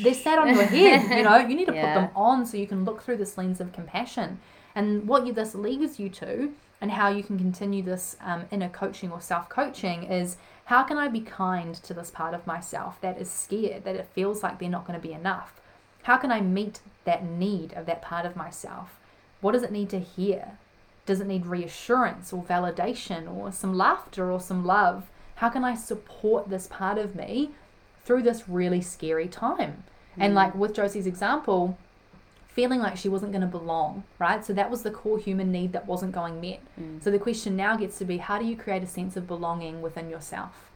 They're sat on your head, you know. You need to Yeah. put them on so you can look through this lens of compassion. And what you, this leads you to, and how you can continue this um, inner coaching or self coaching, is how can I be kind to this part of myself that is scared, that it feels like they're not going to be enough? How can I meet that need of that part of myself? What does it need to hear? Does it need reassurance or validation or some laughter or some love? How can I support this part of me through this really scary time. And Mm. like with Josie's example, feeling like she wasn't going to belong, right? So that was the core human need that wasn't going met. Mm. So the question now gets to be how do you create a sense of belonging within yourself?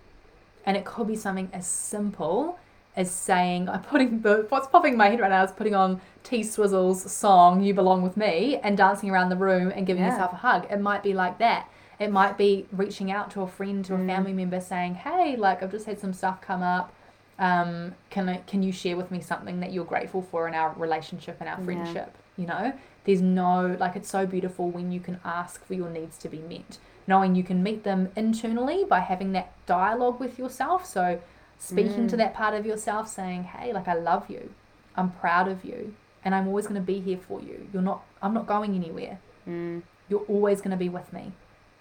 And it could be something as simple as saying, I'm putting the, what's popping in my head right now is putting on T Swizzle's song, You Belong With Me, and dancing around the room and giving Yeah. yourself a hug. It might be like that. It might be reaching out to a friend, to a Mm. family member saying, Hey, like I've just had some stuff come up. Um, can I, can you share with me something that you're grateful for in our relationship and our Yeah. friendship? You know, there's no like it's so beautiful when you can ask for your needs to be met, knowing you can meet them internally by having that dialogue with yourself. So speaking to Mm. that part of yourself, saying, "Hey, like I love you, I'm proud of you, and I'm always going to be here for you. You're not, I'm not going anywhere. Mm. You're always going to be with me,"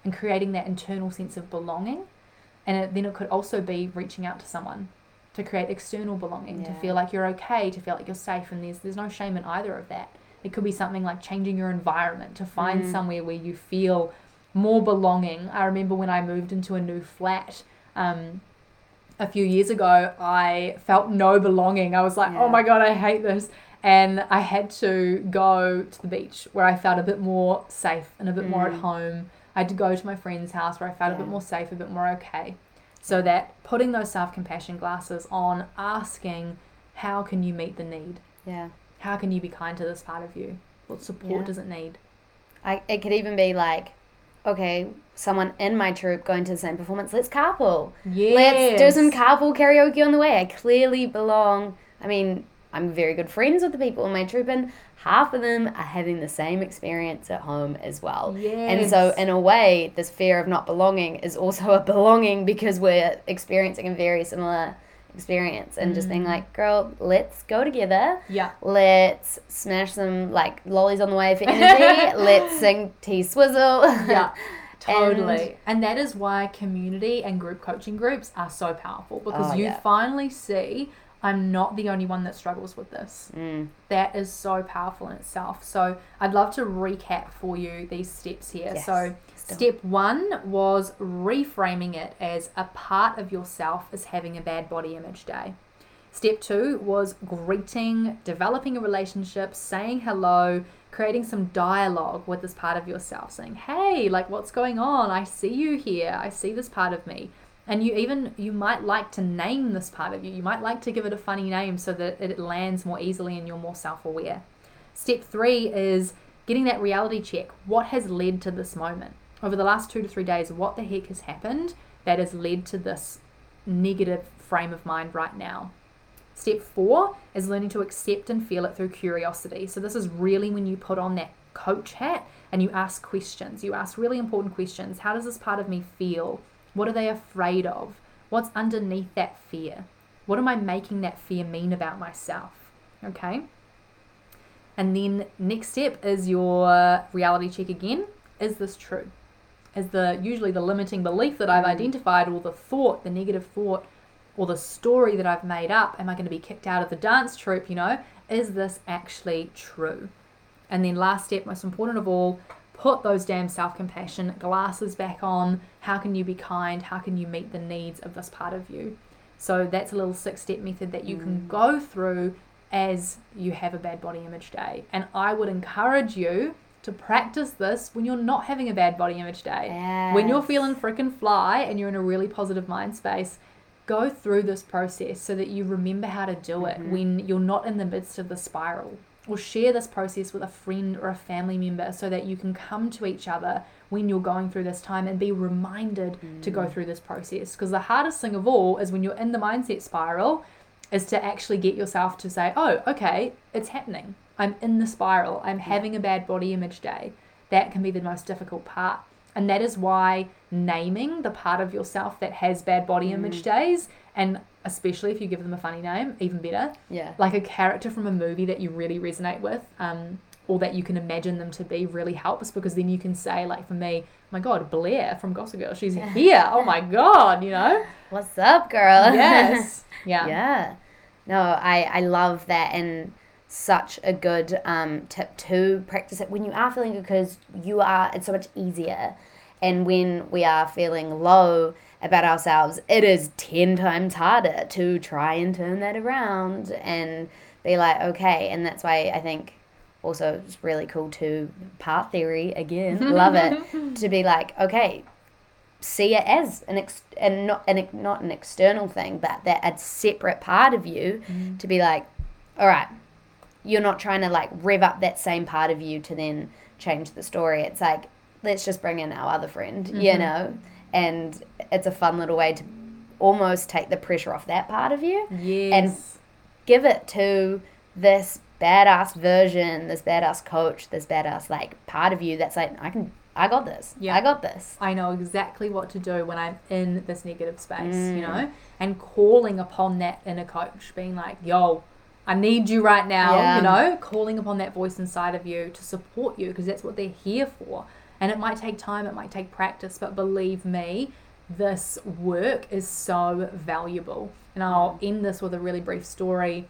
and creating that internal sense of belonging. And it, then it could also be reaching out to someone to create external belonging, to feel like you're okay, to feel like you're safe, and there's there's no shame in either of that. It could be something like changing your environment to find Mm. somewhere where you feel more belonging. I remember when I moved into a new flat um, a few years ago, I felt no belonging. I was like, Yeah. oh my God, I hate this. And I had to go to the beach where I felt a bit more safe and a bit more at Mm. home. I had to go to my friend's house where I felt a bit more safe, a bit more okay. So that putting those self compassion glasses on, asking, how can you meet the need? Yeah. How can you be kind to this part of you? What support Yeah. does it need? I, it could even be like, okay, someone in my troupe going to the same performance, let's carpool. Let's do some carpool karaoke on the way. I clearly belong. I mean, I'm very good friends with the people in my troupe, and half of them are having the same experience at home as well. And so, in a way, this fear of not belonging is also a belonging because we're experiencing a very similar experience and just being Mm. like, girl, let's go together. Yeah. Let's smash some like lollies on the way for energy. let's sing T Swizzle. Yeah. Totally. And, that is why community and group coaching groups are so powerful because Oh, you yeah. finally see I'm not the only one that struggles with this. Mm, That is so powerful in itself. So I'd love to recap for you these steps here. Yes. So Still. step one was reframing it as a part of yourself is having a bad body image day. Step two was greeting, developing a relationship, saying hello, creating some dialogue with this part of yourself, saying, Hey, like what's going on? I see you here. I see this part of me. And you even you might like to name this part of you. You might like to give it a funny name so that it lands more easily and you're more self-aware. Step three is getting that reality check. What has led to this moment? Over the last two to three days, what the heck has happened that has led to this negative frame of mind right now? Step four is learning to accept and feel it through curiosity. So, this is really when you put on that coach hat and you ask questions. You ask really important questions. How does this part of me feel? What are they afraid of? What's underneath that fear? What am I making that fear mean about myself? Okay. And then next step is your reality check again. Is this true? Is the usually the limiting belief that I've identified or the thought, the negative thought or the story that I've made up, am I going to be kicked out of the dance troupe, you know? Is this actually true? And then last step, most important of all, put those damn self-compassion glasses back on. How can you be kind? How can you meet the needs of this part of you? So that's a little six-step method that you can Mm. go through as you have a bad body image day. And I would encourage you to practice this when you're not having a bad body image day. When you're feeling freaking fly and you're in a really positive mind space, go through this process so that you remember how to do it Mhm. when you're not in the midst of the spiral. Or share this process with a friend or a family member so that you can come to each other when you're going through this time and be reminded to go Mm. through this process. Because the hardest thing of all is when you're in the mindset spiral, is to actually get yourself to say, oh, okay, it's happening. I'm in the spiral. I'm having a bad body image day. That can be the most difficult part. And that is why naming the part of yourself that has bad body image days, and especially if you give them a funny name, even better, Yeah. like a character from a movie that you really resonate with, um, or that you can imagine them to be, really helps because then you can say, like for me, my God, Blair from Gossip Girl, she's here. Oh my God, you know? What's up, girl? Yes. Yeah. yeah. No, I, I love that and such a good um, tip to practice it when you are feeling good because you are, it's so much easier. And when we are feeling low about ourselves, it is 10 times harder to try and turn that around and be like, okay. And that's why I think also it's really cool to part theory again, love it, to be like, okay, see it as an ex and not an not an external thing, but that a separate part of you Mm. to be like, all right, you're not trying to like rev up that same part of you to then change the story. It's like let's just bring in our other friend, you Mm-hmm. know, and it's a fun little way to almost take the pressure off that part of you Yes. give it to this badass version, this badass coach, this badass like part of you that's like, I can, I got this. Yeah. I got this. I know exactly what to do when I'm in this negative space, Mm. you know, and calling upon that inner coach, being like, yo, I need you right now, Yeah. you know, calling upon that voice inside of you to support you because that's what they're here for. And it might take time, it might take practice, but believe me, this work is so valuable. And I'll end this with a really brief story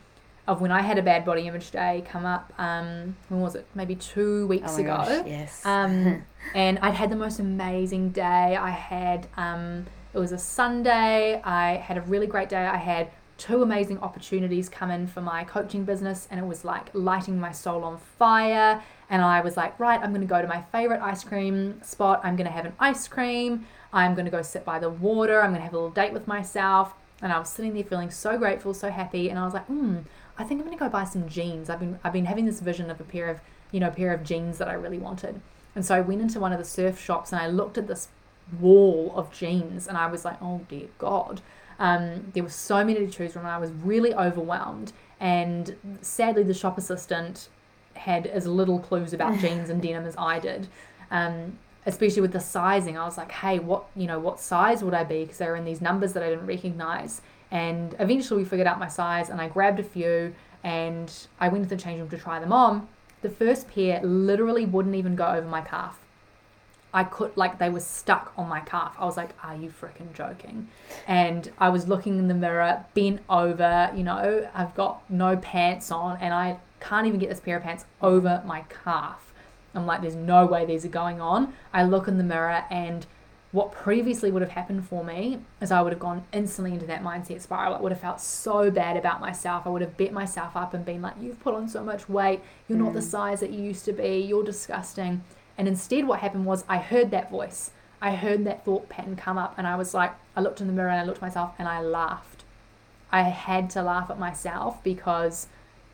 of when I had a bad body image day come up. Um, when was it? Maybe two weeks Oh ago. gosh, yes. Um, and I'd had the most amazing day. I had, um, it was a Sunday. I had a really great day. I had two amazing opportunities come in for my coaching business, and it was like lighting my soul on fire. And I was like, right, I'm going to go to my favorite ice cream spot. I'm going to have an ice cream. I'm going to go sit by the water. I'm going to have a little date with myself. And I was sitting there feeling so grateful, so happy. And I was like, hmm, I think I'm going to go buy some jeans. I've been, I've been having this vision of a pair of, you know, pair of jeans that I really wanted. And so I went into one of the surf shops and I looked at this wall of jeans and I was like, oh dear God. Um, there were so many to choose from and I was really overwhelmed. And sadly, the shop assistant had as little clues about jeans and denim as I did. Um, especially with the sizing, I was like, hey, what you know, what size would I be? Because they were in these numbers that I didn't recognize. And eventually, we figured out my size, and I grabbed a few, and I went to the change room to try them on. The first pair literally wouldn't even go over my calf. I could like they were stuck on my calf. I was like, "Are you freaking joking?" And I was looking in the mirror, bent over. You know, I've got no pants on, and I can't even get this pair of pants over my calf. I'm like, "There's no way these are going on." I look in the mirror, and what previously would have happened for me is I would have gone instantly into that mindset spiral. I would have felt so bad about myself. I would have beat myself up and been like, "You've put on so much weight. You're not the mm. size that you used to be. You're disgusting." And instead, what happened was I heard that voice. I heard that thought pattern come up, and I was like, I looked in the mirror and I looked at myself and I laughed. I had to laugh at myself because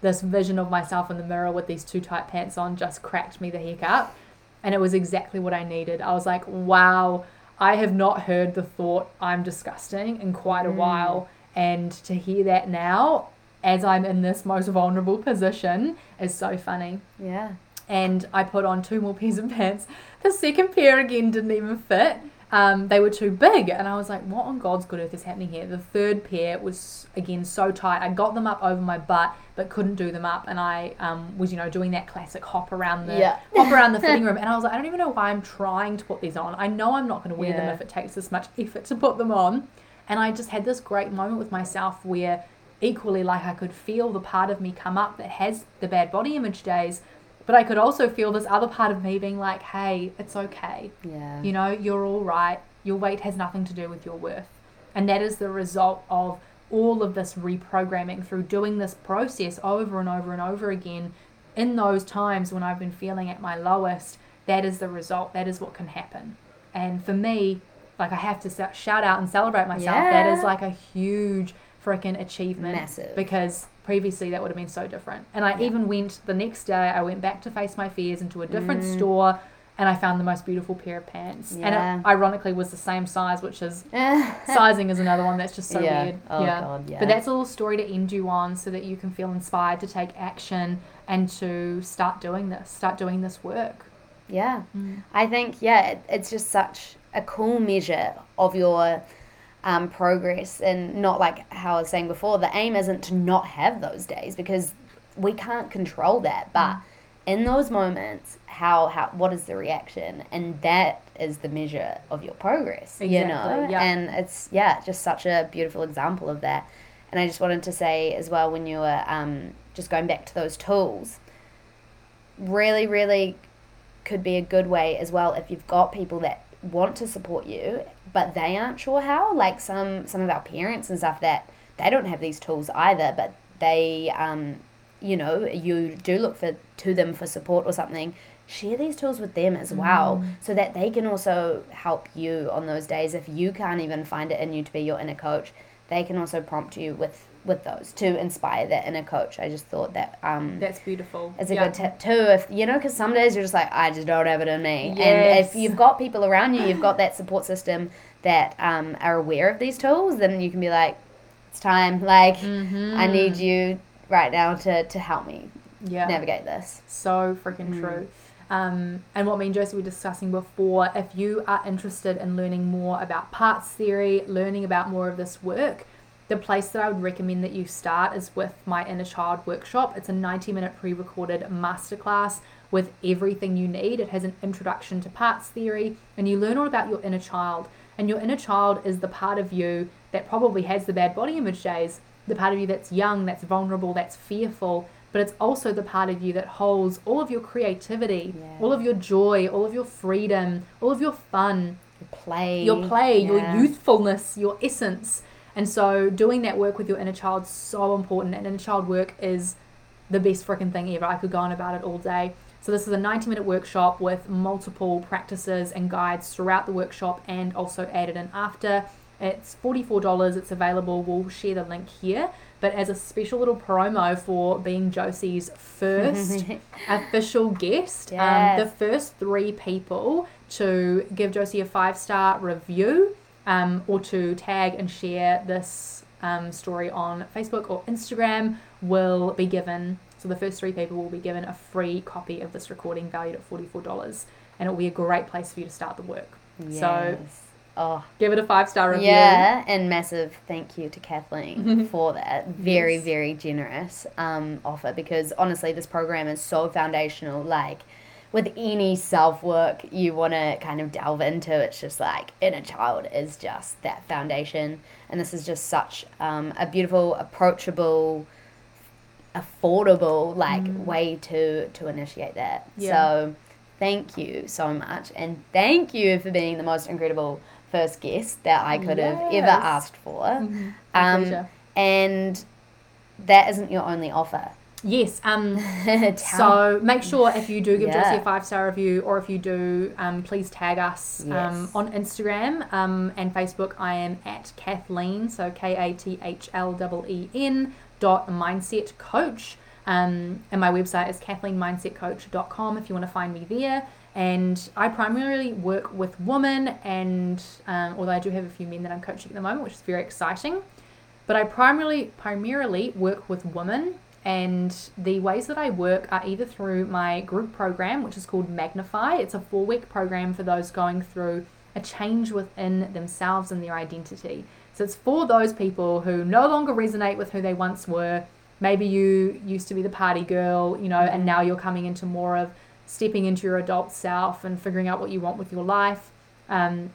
this vision of myself in the mirror with these two tight pants on just cracked me the heck up. And it was exactly what I needed. I was like, wow, I have not heard the thought I'm disgusting in quite a mm. while. And to hear that now, as I'm in this most vulnerable position, is so funny yeah. and I put on two more pairs of pants. The second pair again didn't even fit. Um, they were too big, and I was like, "What on God's good earth is happening here?" The third pair was again so tight. I got them up over my butt, but couldn't do them up, and I um, was, you know, doing that classic hop around the Yeah. hop around the fitting room, and I was like, "I don't even know why I'm trying to put these on. I know I'm not going to wear them if it takes this much effort to put them on." And I just had this great moment with myself where, equally, like I could feel the part of me come up that has the bad body image days, but I could also feel this other part of me being like, hey, it's okay. Yeah. You know, you're all right. Your weight has nothing to do with your worth. And that is the result of all of this reprogramming through doing this process over and over and over again in those times when I've been feeling at my lowest. That is the result. That is what can happen. And for me, like I have to shout out and celebrate myself. That is like a huge freaking achievement. Massive. Because previously that would have been so different. And I even went the next day, I went back to face my fears into a different Mm. store and I found the most beautiful pair of pants. Yeah. And it ironically was the same size, which is sizing is another one that's just so Yeah. weird. Oh, God, yeah. But that's a little story to end you on so that you can feel inspired to take action and to start doing this, start doing this work. Yeah. I think, yeah, it, it's just such a cool measure of your um, progress and not like how I was saying before, the aim isn't to not have those days because we can't control that. But in those moments, how, how what is the reaction? And that is the measure of your progress, you know? Yeah. And it's, yeah, just such a beautiful example of that. And I just wanted to say as well, when you were um, just going back to those tools, really, really could be a good way as well if you've got people that want to support you, but they aren't sure how. Like some some of our parents and stuff that they don't have these tools either, but they um, you know, you do look for to them for support or something. Share these tools with them as well, Mm. so that they can also help you on those days. If you can't even find it in you to be your inner coach, they can also prompt you with with those to inspire that inner coach. I just thought that um, That's beautiful. it's a Yeah. good tip too. If you know, because some days you're just like, I just don't have it in me. And if you've got people around you, you've got that support system that um, are aware of these tools, then you can be like, it's time. Like, Mm-hmm. I need you right now to to help me Yeah. navigate this. So freaking Mm. true. Um, and what me and Josie were discussing before, if you are interested in learning more about parts theory, learning about more of this work, the place that I would recommend that you start is with my Inner Child workshop. It's a 90 minute pre recorded masterclass with everything you need. It has an introduction to parts theory, and you learn all about your inner child. And your inner child is the part of you that probably has the bad body image days, the part of you that's young, that's vulnerable, that's fearful, but it's also the part of you that holds all of your creativity, Yeah. all of your joy, all of your freedom, all of your fun, Your play. your play, yeah. your youthfulness, your essence. And so doing that work with your inner child is so important. And inner child work is the best freaking thing ever. I could go on about it all day. So this is a 90 minute workshop with multiple practices and guides throughout the workshop and also added in after. It's $44. It's available. We'll share the link here. But as a special little promo for being Josie's first official guest, um, the first three people to give Josie a five star review um, or to tag and share this um, story on Facebook or Instagram will be given. So the first three people will be given a free copy of this recording valued at $44. And it will be a great place for you to start the work. So oh give it a five star review. yeah, and massive thank you to Kathleen for that very Yes. very generous um, offer because honestly, this program is so foundational. Like with any self work you want to kind of delve into, it's just like inner child is just that foundation, and this is just such um, a beautiful, approachable affordable like way to to initiate that. Yeah. so thank you so much. And thank you for being the most incredible first guest that i could have ever asked for. Mhm. Um, and that isn't your only offer Yes. Um, so make sure if you do give Josie a five star review, or if you do, um, please tag us um, Yes. on Instagram um, and Facebook. I am at Kathleen, so K A T H L E E N dot mindset coach. Um, and my website is kathleenmindsetcoach.com if you want to find me there. And I primarily work with women, and um, although I do have a few men that I'm coaching at the moment, which is very exciting but I primarily primarily work with women and the ways that I work are either through my group program which is called Magnify. It's a 4 week program for those going through a change within themselves and their identity. So it's for those people who no longer resonate with who they once were. Maybe you used to be the party girl you know and now you're coming into more of stepping into your adult self and figuring out what you want with your life. Um,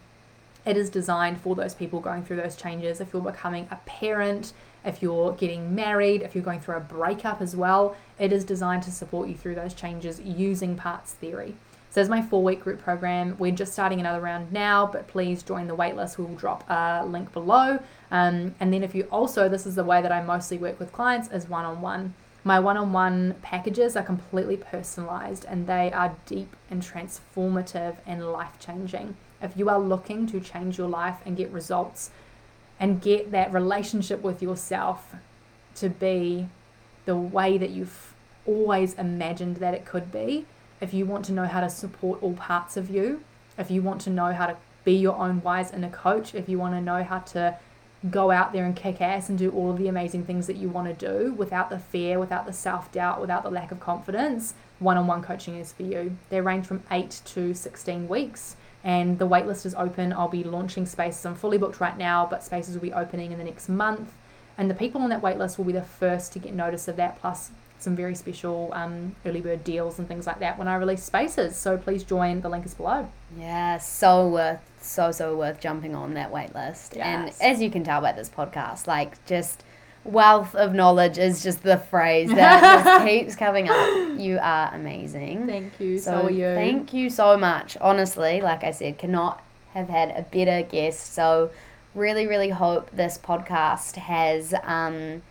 it is designed for those people going through those changes. If you're becoming a parent, if you're getting married, if you're going through a breakup as well, it is designed to support you through those changes using parts theory. So, there's my four week group program. We're just starting another round now, but please join the waitlist. We will drop a link below. Um, and then, if you also, this is the way that I mostly work with clients, is one on one. My one on one packages are completely personalized and they are deep and transformative and life changing. If you are looking to change your life and get results and get that relationship with yourself to be the way that you've always imagined that it could be, if you want to know how to support all parts of you, if you want to know how to be your own wise inner coach, if you want to know how to go out there and kick ass and do all of the amazing things that you want to do without the fear, without the self doubt, without the lack of confidence, one on one coaching is for you. They range from 8 to 16 weeks and the waitlist is open. I'll be launching spaces. I'm fully booked right now, but spaces will be opening in the next month. And the people on that waitlist will be the first to get notice of that, plus some very special um, early bird deals and things like that when I release spaces. So please join. The link is below. Yeah, so worth, so so worth jumping on that wait list. And as you can tell by this podcast, like just wealth of knowledge is just the phrase that just keeps coming up. You are amazing. Thank you. So, So, you. thank you so much. Honestly, like I said, cannot have had a better guest. So, really, really hope this podcast has um,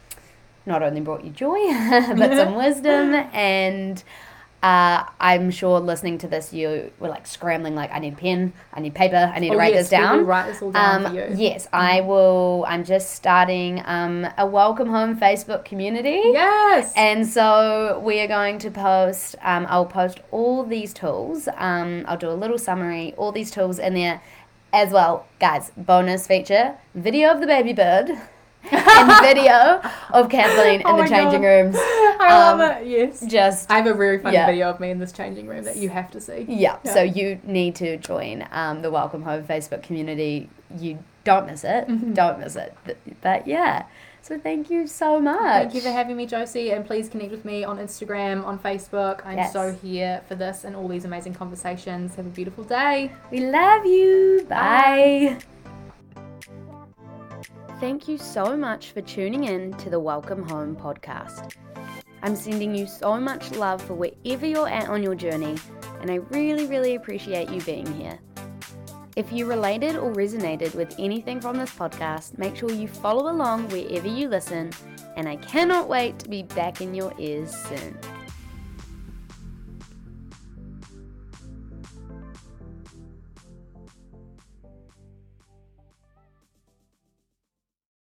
not only brought you joy, but some wisdom. And uh, I'm sure listening to this, you were like scrambling, like, I need a pen, I need paper, I need to Oh, write yes, this down. write this all down Um, for you. yes, I will. I'm just starting um, a welcome home Facebook community. Yes. And so we are going to post, um, I'll post all these tools. Um, I'll do a little summary, all these tools in there as well. Guys, bonus feature video of the baby bird and video of Kathleen in Oh the changing God. rooms. I um, love it. Yes. Just, I have a very funny Yeah. video of me in this changing room that you have to see. yeah. Yeah. So you need to join um, the Welcome Home Facebook community. You don't miss it. Mm-hmm. Don't miss it. But, but yeah. So thank you so much. Thank you for having me, Josie, and please connect with me on Instagram, on Facebook. I'm Yes. so here for this and all these amazing conversations. Have a beautiful day. We love you. Bye. Thank you so much for tuning in to the Welcome Home podcast. I'm sending you so much love for wherever you're at on your journey, and I really, really appreciate you being here. If you related or resonated with anything from this podcast, make sure you follow along wherever you listen, and I cannot wait to be back in your ears soon.